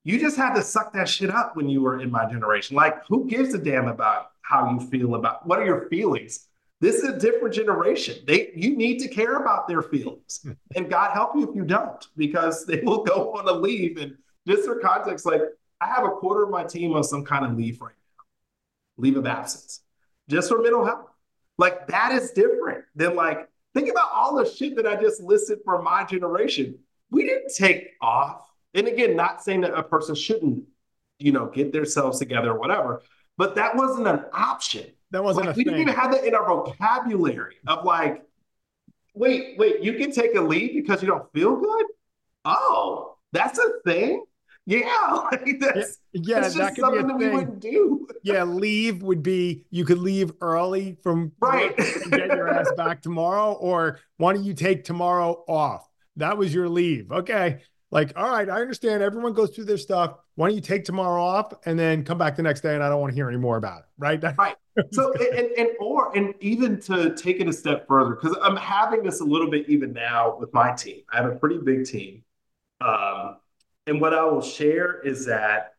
you just had to suck that shit up when you were in my generation. Like, who gives a damn about how you feel about what are your feelings? This is a different generation. They you need to care about their feelings. And God help you if you don't, because they will go on a leave. And just for context, like I have a quarter of my team on some kind of leave right now, leave of absence, just for mental health. Like that is different than like, think about all the shit that I just listed for my generation. We didn't take off. And again, not saying that a person shouldn't, you know, get themselves together or whatever, but that wasn't an option. That wasn't like, we thing. didn't even have that in our vocabulary of like, wait, wait, you can take a leave because you don't feel good? Oh, that's a thing. Yeah, like that's, yeah, that's that could be a thing. we wouldn't do. yeah, leave would be you could leave early from right and get your ass back tomorrow, or why don't you take tomorrow off? That was your leave. Okay. Like, all right, I understand everyone goes through their stuff. Why don't you take tomorrow off and then come back the next day and I don't want to hear any more about it. Right. right. So and, and or and even to take it a step further, because I'm having this a little bit even now with my team. I have a pretty big team. Um, and what I will share is that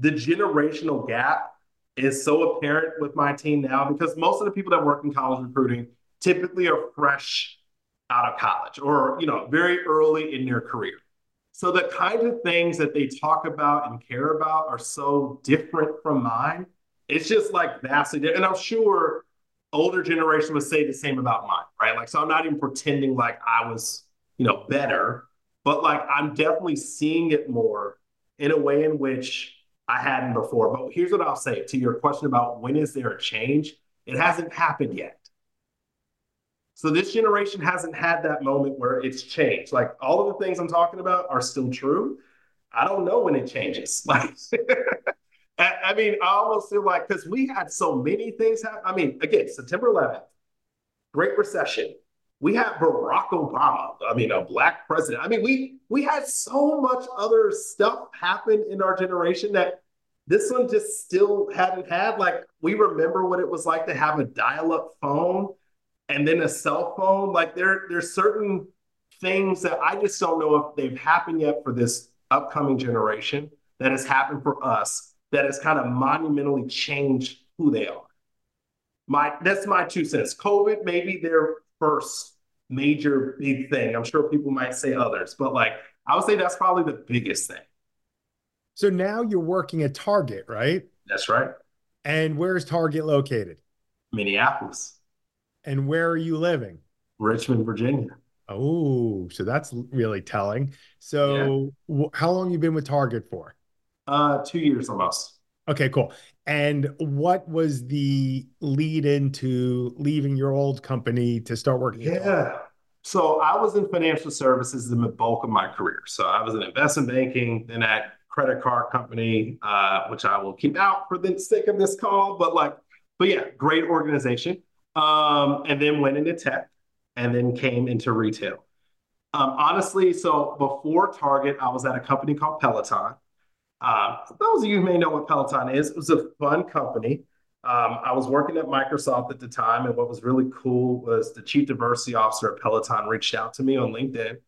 the generational gap is so apparent with my team now because most of the people that work in college recruiting typically are fresh out of college or you know very early in their career. So the kinds of things that they talk about and care about are so different from mine. It's just like vastly different. And I'm sure older generation would say the same about mine, right? Like, so I'm not even pretending like I was, you know, better but like I'm definitely seeing it more in a way in which I hadn't before. But here's what I'll say to your question about when is there a change? It hasn't happened yet. So this generation hasn't had that moment where it's changed. Like all of the things I'm talking about are still true. I don't know when it changes. Like, I mean, I almost feel like because we had so many things happen. I mean, again, September 11th, Great Recession, we had Barack Obama. I mean, a black president. I mean, we we had so much other stuff happen in our generation that this one just still hadn't had like we remember what it was like to have a dial-up phone and then a cell phone. Like there, there's certain things that I just don't know if they've happened yet for this upcoming generation that has happened for us that has kind of monumentally changed who they are. My that's my two cents. COVID may be their first major big thing. I'm sure people might say others, but like I would say that's probably the biggest thing. So now you're working at Target, right? That's right. And where's Target located? Minneapolis. And where are you living? Richmond, Virginia. Oh, so that's really telling. So, yeah. how long you been with Target for? Uh, two years almost. Okay, cool. And what was the lead into leaving your old company to start working? Yeah. So I was in financial services the bulk of my career. So I was in investment banking, then at credit card company, uh, which I will keep out for the sake of this call. But like, but yeah, great organization. Um, and then went into tech, and then came into retail. Um, honestly, so before Target, I was at a company called Peloton. Um, for those of you who may know what Peloton is, it was a fun company. Um, I was working at Microsoft at the time, and what was really cool was the chief diversity officer at Peloton reached out to me on LinkedIn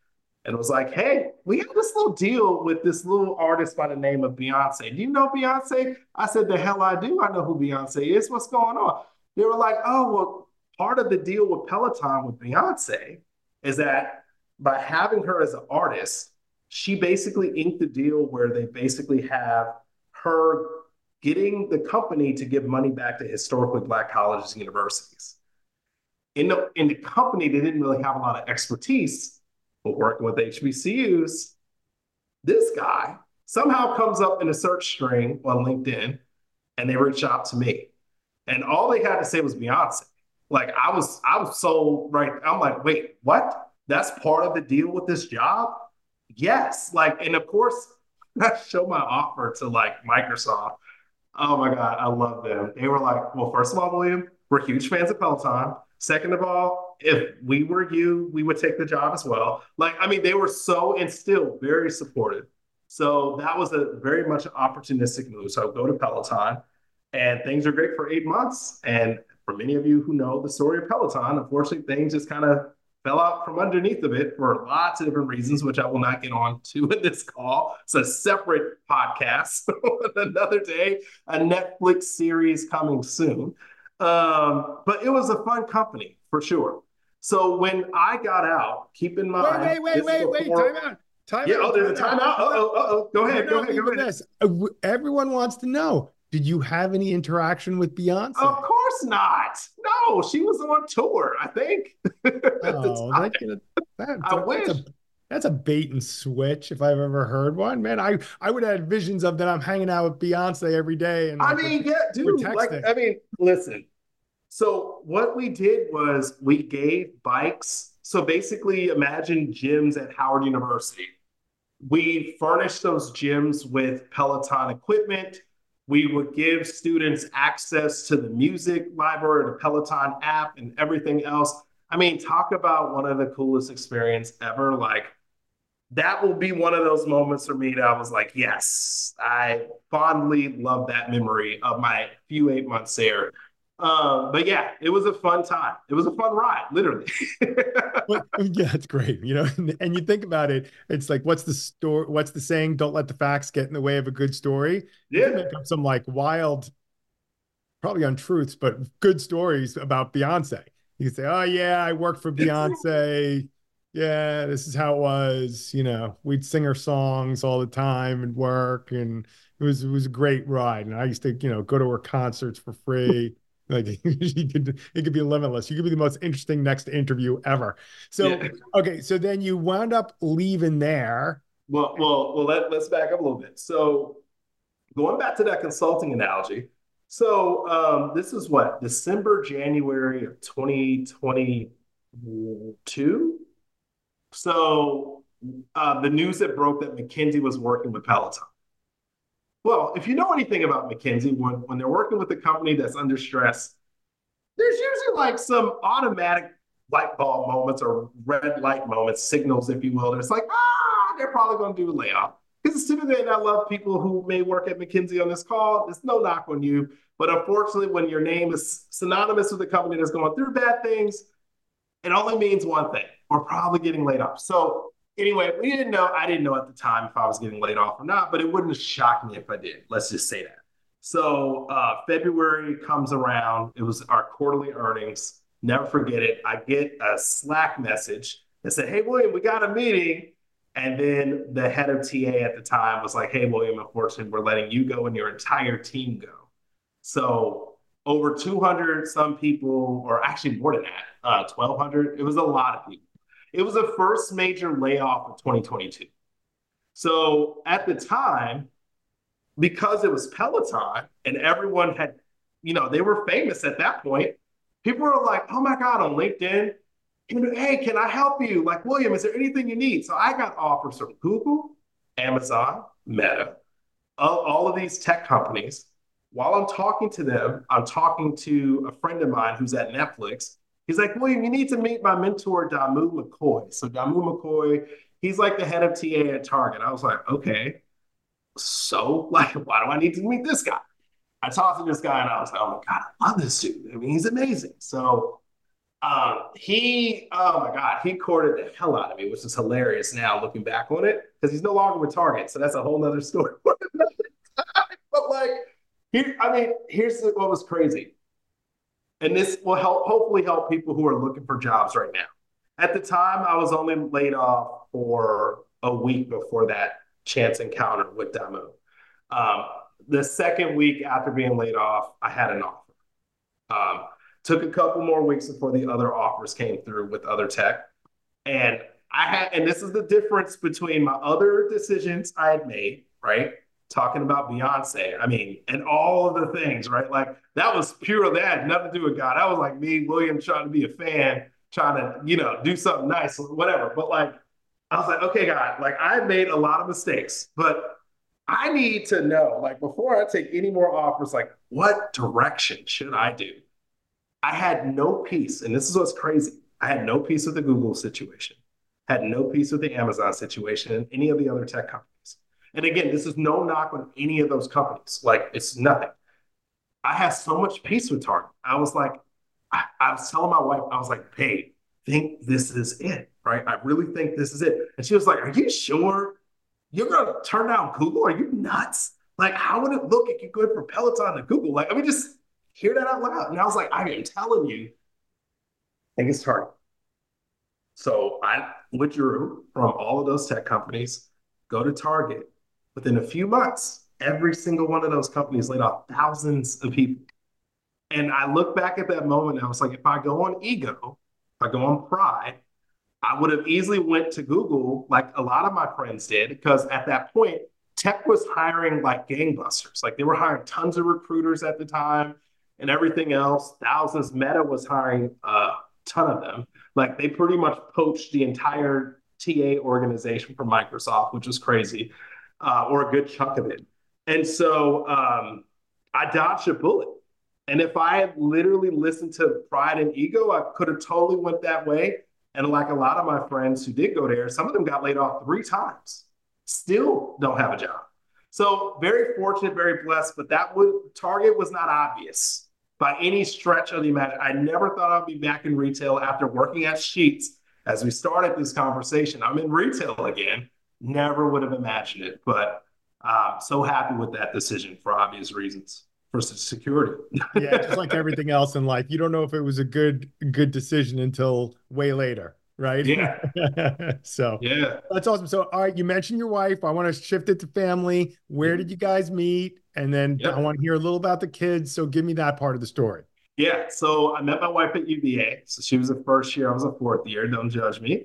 and was like, "Hey, we have this little deal with this little artist by the name of Beyonce. Do you know Beyonce?" I said, "The hell I do. I know who Beyonce is. What's going on?" They were like, "Oh, well, part of the deal with Peloton with Beyonce is that by having her as an artist, she basically inked the deal where they basically have her getting the company to give money back to historically black colleges and universities. In the, in the company, they didn't really have a lot of expertise, but working with HBCUs, this guy somehow comes up in a search string on LinkedIn and they reach out to me. And all they had to say was Beyonce. Like I was, I was so right. I'm like, wait, what? That's part of the deal with this job? Yes. Like, and of course, I show my offer to like Microsoft. Oh my God, I love them. They were like, well, first of all, William, we're huge fans of Peloton. Second of all, if we were you, we would take the job as well. Like, I mean, they were so and still very supportive. So that was a very much opportunistic move. So go to Peloton and things are great for eight months. And for many of you who know the story of Peloton, unfortunately, things just kind of fell out from underneath of it for lots of different reasons, which I will not get on to in this call. It's a separate podcast another day, a Netflix series coming soon. Um, but it was a fun company for sure. So when I got out, keep in mind. Wait, wait, wait, wait, wait, time out. Time yeah, out, oh, there's a timeout. Uh oh, uh oh. Go ahead, go ahead, go ahead. This. Uh, everyone wants to know did you have any interaction with Beyonce? Of course not. No, she was on tour, I think. oh, that, that, I wish. That's a, that's a bait and switch if I've ever heard one. Man, I, I would have visions of that I'm hanging out with Beyonce every day. And I mean, yeah, dude. Like, I mean, listen. So what we did was we gave bikes. So basically, imagine gyms at Howard University. We furnished those gyms with Peloton equipment we would give students access to the music library, the Peloton app, and everything else. I mean, talk about one of the coolest experience ever. Like that will be one of those moments for me that I was like, yes, I fondly love that memory of my few eight months there. Um, but yeah, it was a fun time. It was a fun ride, literally. well, yeah, it's great. You know, and, and, you think about it, it's like, what's the story? What's the saying? Don't let the facts get in the way of a good story. Yeah, make up some like wild, probably untruths, but good stories about Beyonce. You can say, "Oh yeah, I worked for Beyonce." yeah, this is how it was. You know, we'd sing her songs all the time and work, and it was it was a great ride. And I used to, you know, go to her concerts for free. Like you could, it could be limitless. You could be the most interesting next interview ever. So, yeah. okay, so then you wound up leaving there. Well, well, well. Let, let's back up a little bit. So, going back to that consulting analogy. So, um, this is what December, January of 2022. So, uh, the news that broke that McKinsey was working with Peloton. Well, if you know anything about McKinsey, when, when they're working with a company that's under stress, there's usually like some automatic light bulb moments or red light moments, signals, if you will. It's like, ah, they're probably going to do a layoff. because it's typically, and I love people who may work at McKinsey on this call. There's no knock on you. But unfortunately, when your name is synonymous with a company that's going through bad things, it only means one thing. We're probably getting laid off. So anyway, we didn't know. I didn't know at the time if I was getting laid off or not, but it wouldn't shocked me if I did. Let's just say that. So uh, February comes around. It was our quarterly earnings. Never forget it. I get a Slack message that said, "Hey William, we got a meeting." And then the head of TA at the time was like, "Hey William, unfortunately, we're letting you go and your entire team go." So over 200 some people, or actually more than that, uh, 1,200. It was a lot of people. It was the first major layoff of 2022. So at the time, because it was Peloton and everyone had, you know, they were famous at that point, people were like, oh my God, on LinkedIn, hey, can I help you? Like, William, is there anything you need? So I got offers from Google, Amazon, Meta, all, all of these tech companies. While I'm talking to them, I'm talking to a friend of mine who's at Netflix He's like, William, you need to meet my mentor, Damu McCoy. So Damu McCoy, he's like the head of TA at Target. I was like, okay. So, like, why do I need to meet this guy? I talked to this guy and I was like, oh my God, I love this dude. I mean, he's amazing. So um, he, oh my God, he courted the hell out of me, which is hilarious now looking back on it, because he's no longer with Target. So that's a whole nother story. but like, he, I mean, here's what was crazy. And this will help, hopefully, help people who are looking for jobs right now. At the time, I was only laid off for a week before that chance encounter with Damu. Um, the second week after being laid off, I had an offer. Um, took a couple more weeks before the other offers came through with other tech. And I had, and this is the difference between my other decisions I had made, right? Talking about Beyonce. I mean, and all of the things, right? Like that was pure, that nothing to do with God. That was like me, William, trying to be a fan, trying to, you know, do something nice, whatever. But like, I was like, okay, God, like I made a lot of mistakes, but I need to know, like, before I take any more offers, like, what direction should I do? I had no peace. And this is what's crazy. I had no peace with the Google situation, had no peace with the Amazon situation, and any of the other tech companies. And again, this is no knock on any of those companies. Like it's nothing. I had so much peace with Target. I was like, I, I was telling my wife, I was like, babe, think this is it, right? I really think this is it. And she was like, Are you sure you're gonna turn down Google? Are you nuts? Like, how would it look if you go from Peloton to Google? Like, I mean, just hear that out loud. And I was like, I am telling you, I think it's Target. So I withdrew from all of those tech companies, go to Target, Within a few months, every single one of those companies laid off thousands of people. And I look back at that moment and I was like, if I go on ego, if I go on pride, I would have easily went to Google like a lot of my friends did, because at that point, tech was hiring like gangbusters. Like they were hiring tons of recruiters at the time and everything else. Thousands. Meta was hiring a ton of them. Like they pretty much poached the entire TA organization from Microsoft, which was crazy uh, or a good chunk of it. And so um, I dodged a bullet. And if I had literally listened to pride and ego, I could have totally went that way. And like a lot of my friends who did go there, some of them got laid off three times, still don't have a job. So very fortunate, very blessed, but that would target was not obvious by any stretch of the imagination. I never thought I'd be back in retail after working at Sheetz. As we started this conversation, I'm in retail again. Never would have imagined it, but uh, so happy with that decision for obvious reasons for security. yeah, just like everything else in life, you don't know if it was a good good decision until way later, right? Yeah. so yeah, that's awesome. So all right, you mentioned your wife. I want to shift it to family. Where did you guys meet? And then I want to hear a little about the kids. So give me that part of the story. Yeah. So I met my wife at UVA. So she was a first year. I was a fourth year. Don't judge me.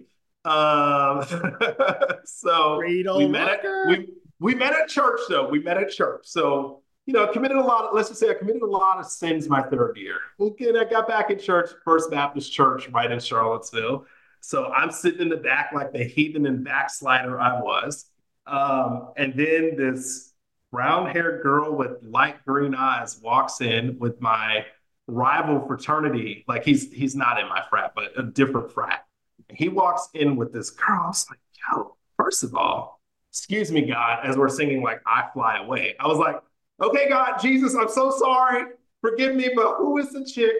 Um, so we met at, we, we met at church though. We met at church. So, you know, I committed a lot of, let's just say I committed a lot of sins my third year. Okay, I got back in church, First Baptist Church right in Charlottesville. So I'm sitting in the back like the heathen and backslider I was. Um, and then this brown haired girl with light green eyes walks in with my rival fraternity. Like he's he's not in my frat, but a different frat he walks in with this girl. I was like, yo, first of all, excuse me, God, as we're singing like I Fly Away. I was like, okay, God, Jesus, I'm so sorry. Forgive me, but who is the chick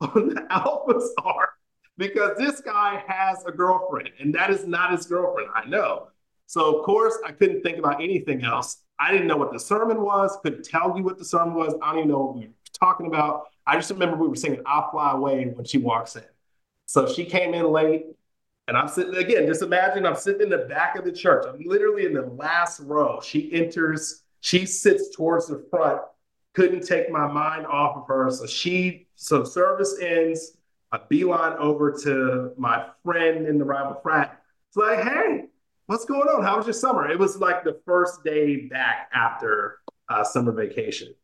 on the Alpha Star? Because this guy has a girlfriend, and that is not his girlfriend. I know. So, of course, I couldn't think about anything else. I didn't know what the sermon was, couldn't tell you what the sermon was. I don't even know what we were talking about. I just remember we were singing I Fly Away when she walks in. So she came in late. And I'm sitting again, just imagine I'm sitting in the back of the church. I'm literally in the last row. She enters, she sits towards the front, couldn't take my mind off of her. So she, so service ends, a beeline over to my friend in the rival frat. It's like, hey, what's going on? How was your summer? It was like the first day back after uh, summer vacation.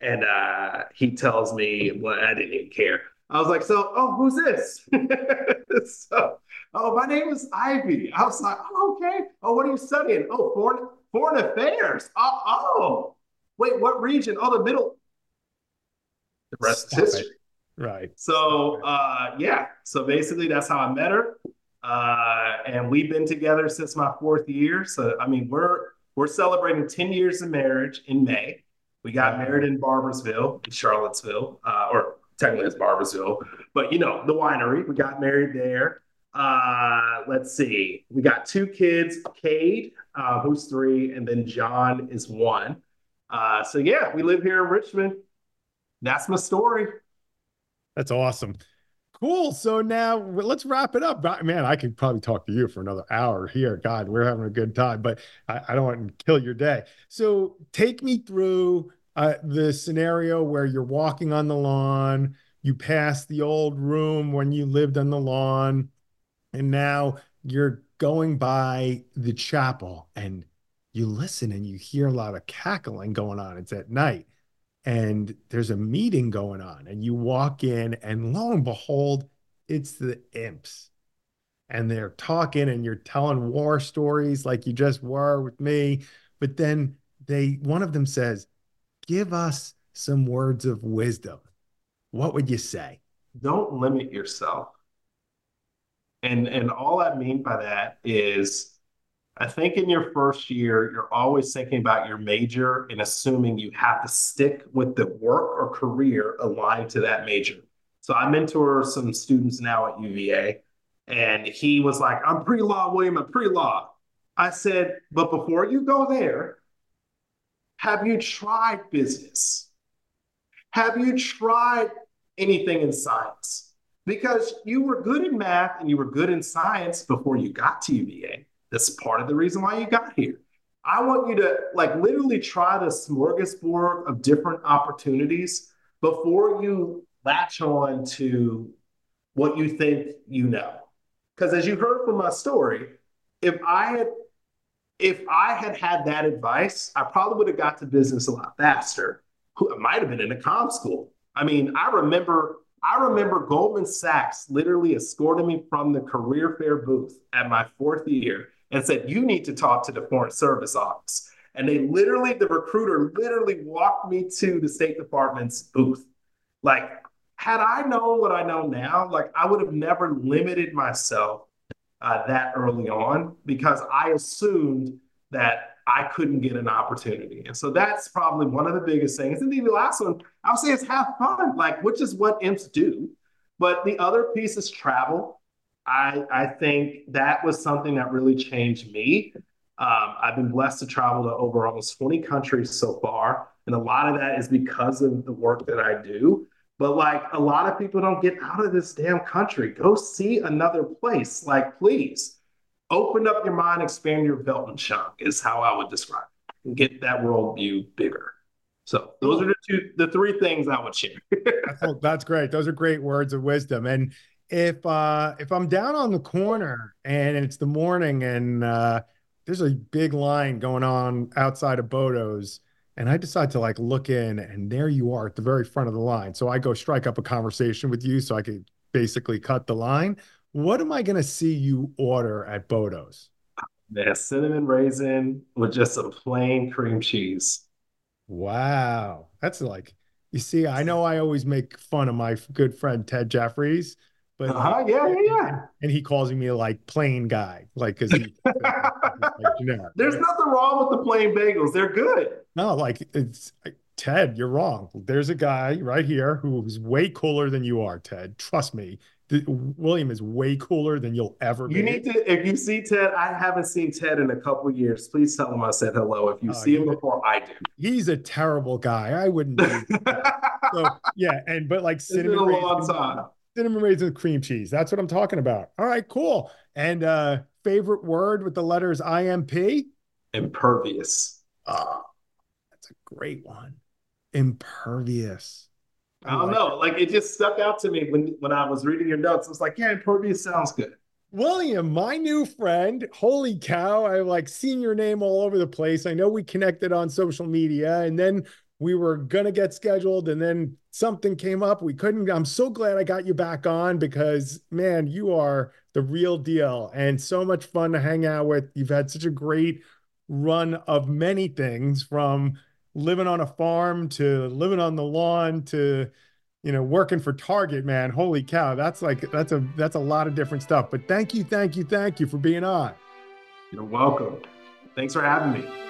And uh, he tells me, well, I didn't even care. I was like, so, oh, who's this? so, oh, my name is Ivy. I was like, oh, okay. Oh, what are you studying? Oh, foreign foreign affairs. Oh, oh. wait, what region? Oh, the middle. The rest is history. Right. So, uh, yeah. So basically, that's how I met her, uh, and we've been together since my fourth year. So, I mean, we're we're celebrating ten years of marriage in May. We got married in Barbersville, in Charlottesville, uh, or technically it's Barboursville, but you know, the winery. We got married there. Uh, let's see. We got two kids, Cade, uh, who's three, and then John is one. Uh, so yeah, we live here in Richmond. That's my story. That's awesome. Cool. So now let's wrap it up. Man, I could probably talk to you for another hour here. God, we're having a good time, but I, I don't want to kill your day. So take me through uh, the scenario where you're walking on the lawn, you pass the old room when you lived on the lawn, and now you're going by the chapel and you listen and you hear a lot of cackling going on. It's at night and there's a meeting going on, and you walk in, and lo and behold, it's the imps. And they're talking, and you're telling war stories like you just were with me. But then they, one of them says, give us some words of wisdom. What would you say? Don't limit yourself. And and all I mean by that is I think in your first year, you're always thinking about your major and assuming you have to stick with the work or career aligned to that major. So I mentor some students now at UVA, and he was like, I'm pre law, William, I'm pre law. I said, but before you go there, have you tried business? Have you tried anything in science? Because you were good in math and you were good in science before you got to UVA. That's part of the reason why you got here. I want you to like literally try the smorgasbord of different opportunities before you latch on to what you think you know. Because as you heard from my story, if I had if I had had that advice, I probably would have got to business a lot faster. I might have been in a com school. I mean, I remember, I remember Goldman Sachs literally escorting me from the career fair booth at my fourth year and said, "You need to talk to the Foreign Service Office." And they literally, the recruiter literally walked me to the State Department's booth. Like, had I known what I know now, like I would have never limited myself uh, that early on because I assumed that I couldn't get an opportunity. And so that's probably one of the biggest things. And the last one, I would say is have fun, like, which is what imps do. But the other piece is travel. I, I think that was something that really changed me. Um, I've been blessed to travel to over almost 20 countries so far. And a lot of that is because of the work that I do. But like a lot of people don't get out of this damn country. Go see another place. Like, please open up your mind, expand your Weltanschauung is how I would describe it. And Get that worldview bigger. So those are the two, the three things I would share. that's, that's great. Those are great words of wisdom. And if uh if I'm down on the corner and it's the morning and uh there's a big line going on outside of Bodo's and I decide to like look in, and there you are at the very front of the line. So I go strike up a conversation with you so I could basically cut the line. What am I going to see you order at Bodo's? The cinnamon raisin with just a plain cream cheese. Wow. That's like, you see, I know I always make fun of my good friend Ted Jeffries, but uh-huh, yeah, yeah, yeah. And he calls me like plain guy, like because he generic. There's nothing wrong with the plain bagels. They're good. No, like it's Ted, you're wrong. There's a guy right here who's way cooler than you are, Ted. Trust me. William is way cooler than you'll ever be. You need to, if you see Ted, I haven't seen Ted in a couple years. Please tell him I said hello. If you uh, see him before I do, he's a terrible guy. I wouldn't. so yeah, and but like cinnamon it's been a long time. Cinnamon raisins with cream cheese. That's what I'm talking about. All right, cool. And uh favorite word with the letters IMP? Impervious. Oh, that's a great one. Impervious. I don't know. Like it just stuck out to me when when I was reading your notes. I was like, yeah, impervious sounds good. William, my new friend. Holy cow. I've like seen your name all over the place. I know we connected on social media and then we were going to get scheduled and then something came up. We couldn't. I'm so glad I got you back on because, man, you are the real deal. And so much fun to hang out with. You've had such a great run of many things from living on a farm to living on the lawn to you know working for target man. Holy cow that's like that's a that's a lot of different stuff. But thank you thank you thank you for being on. You're welcome. Thanks for having me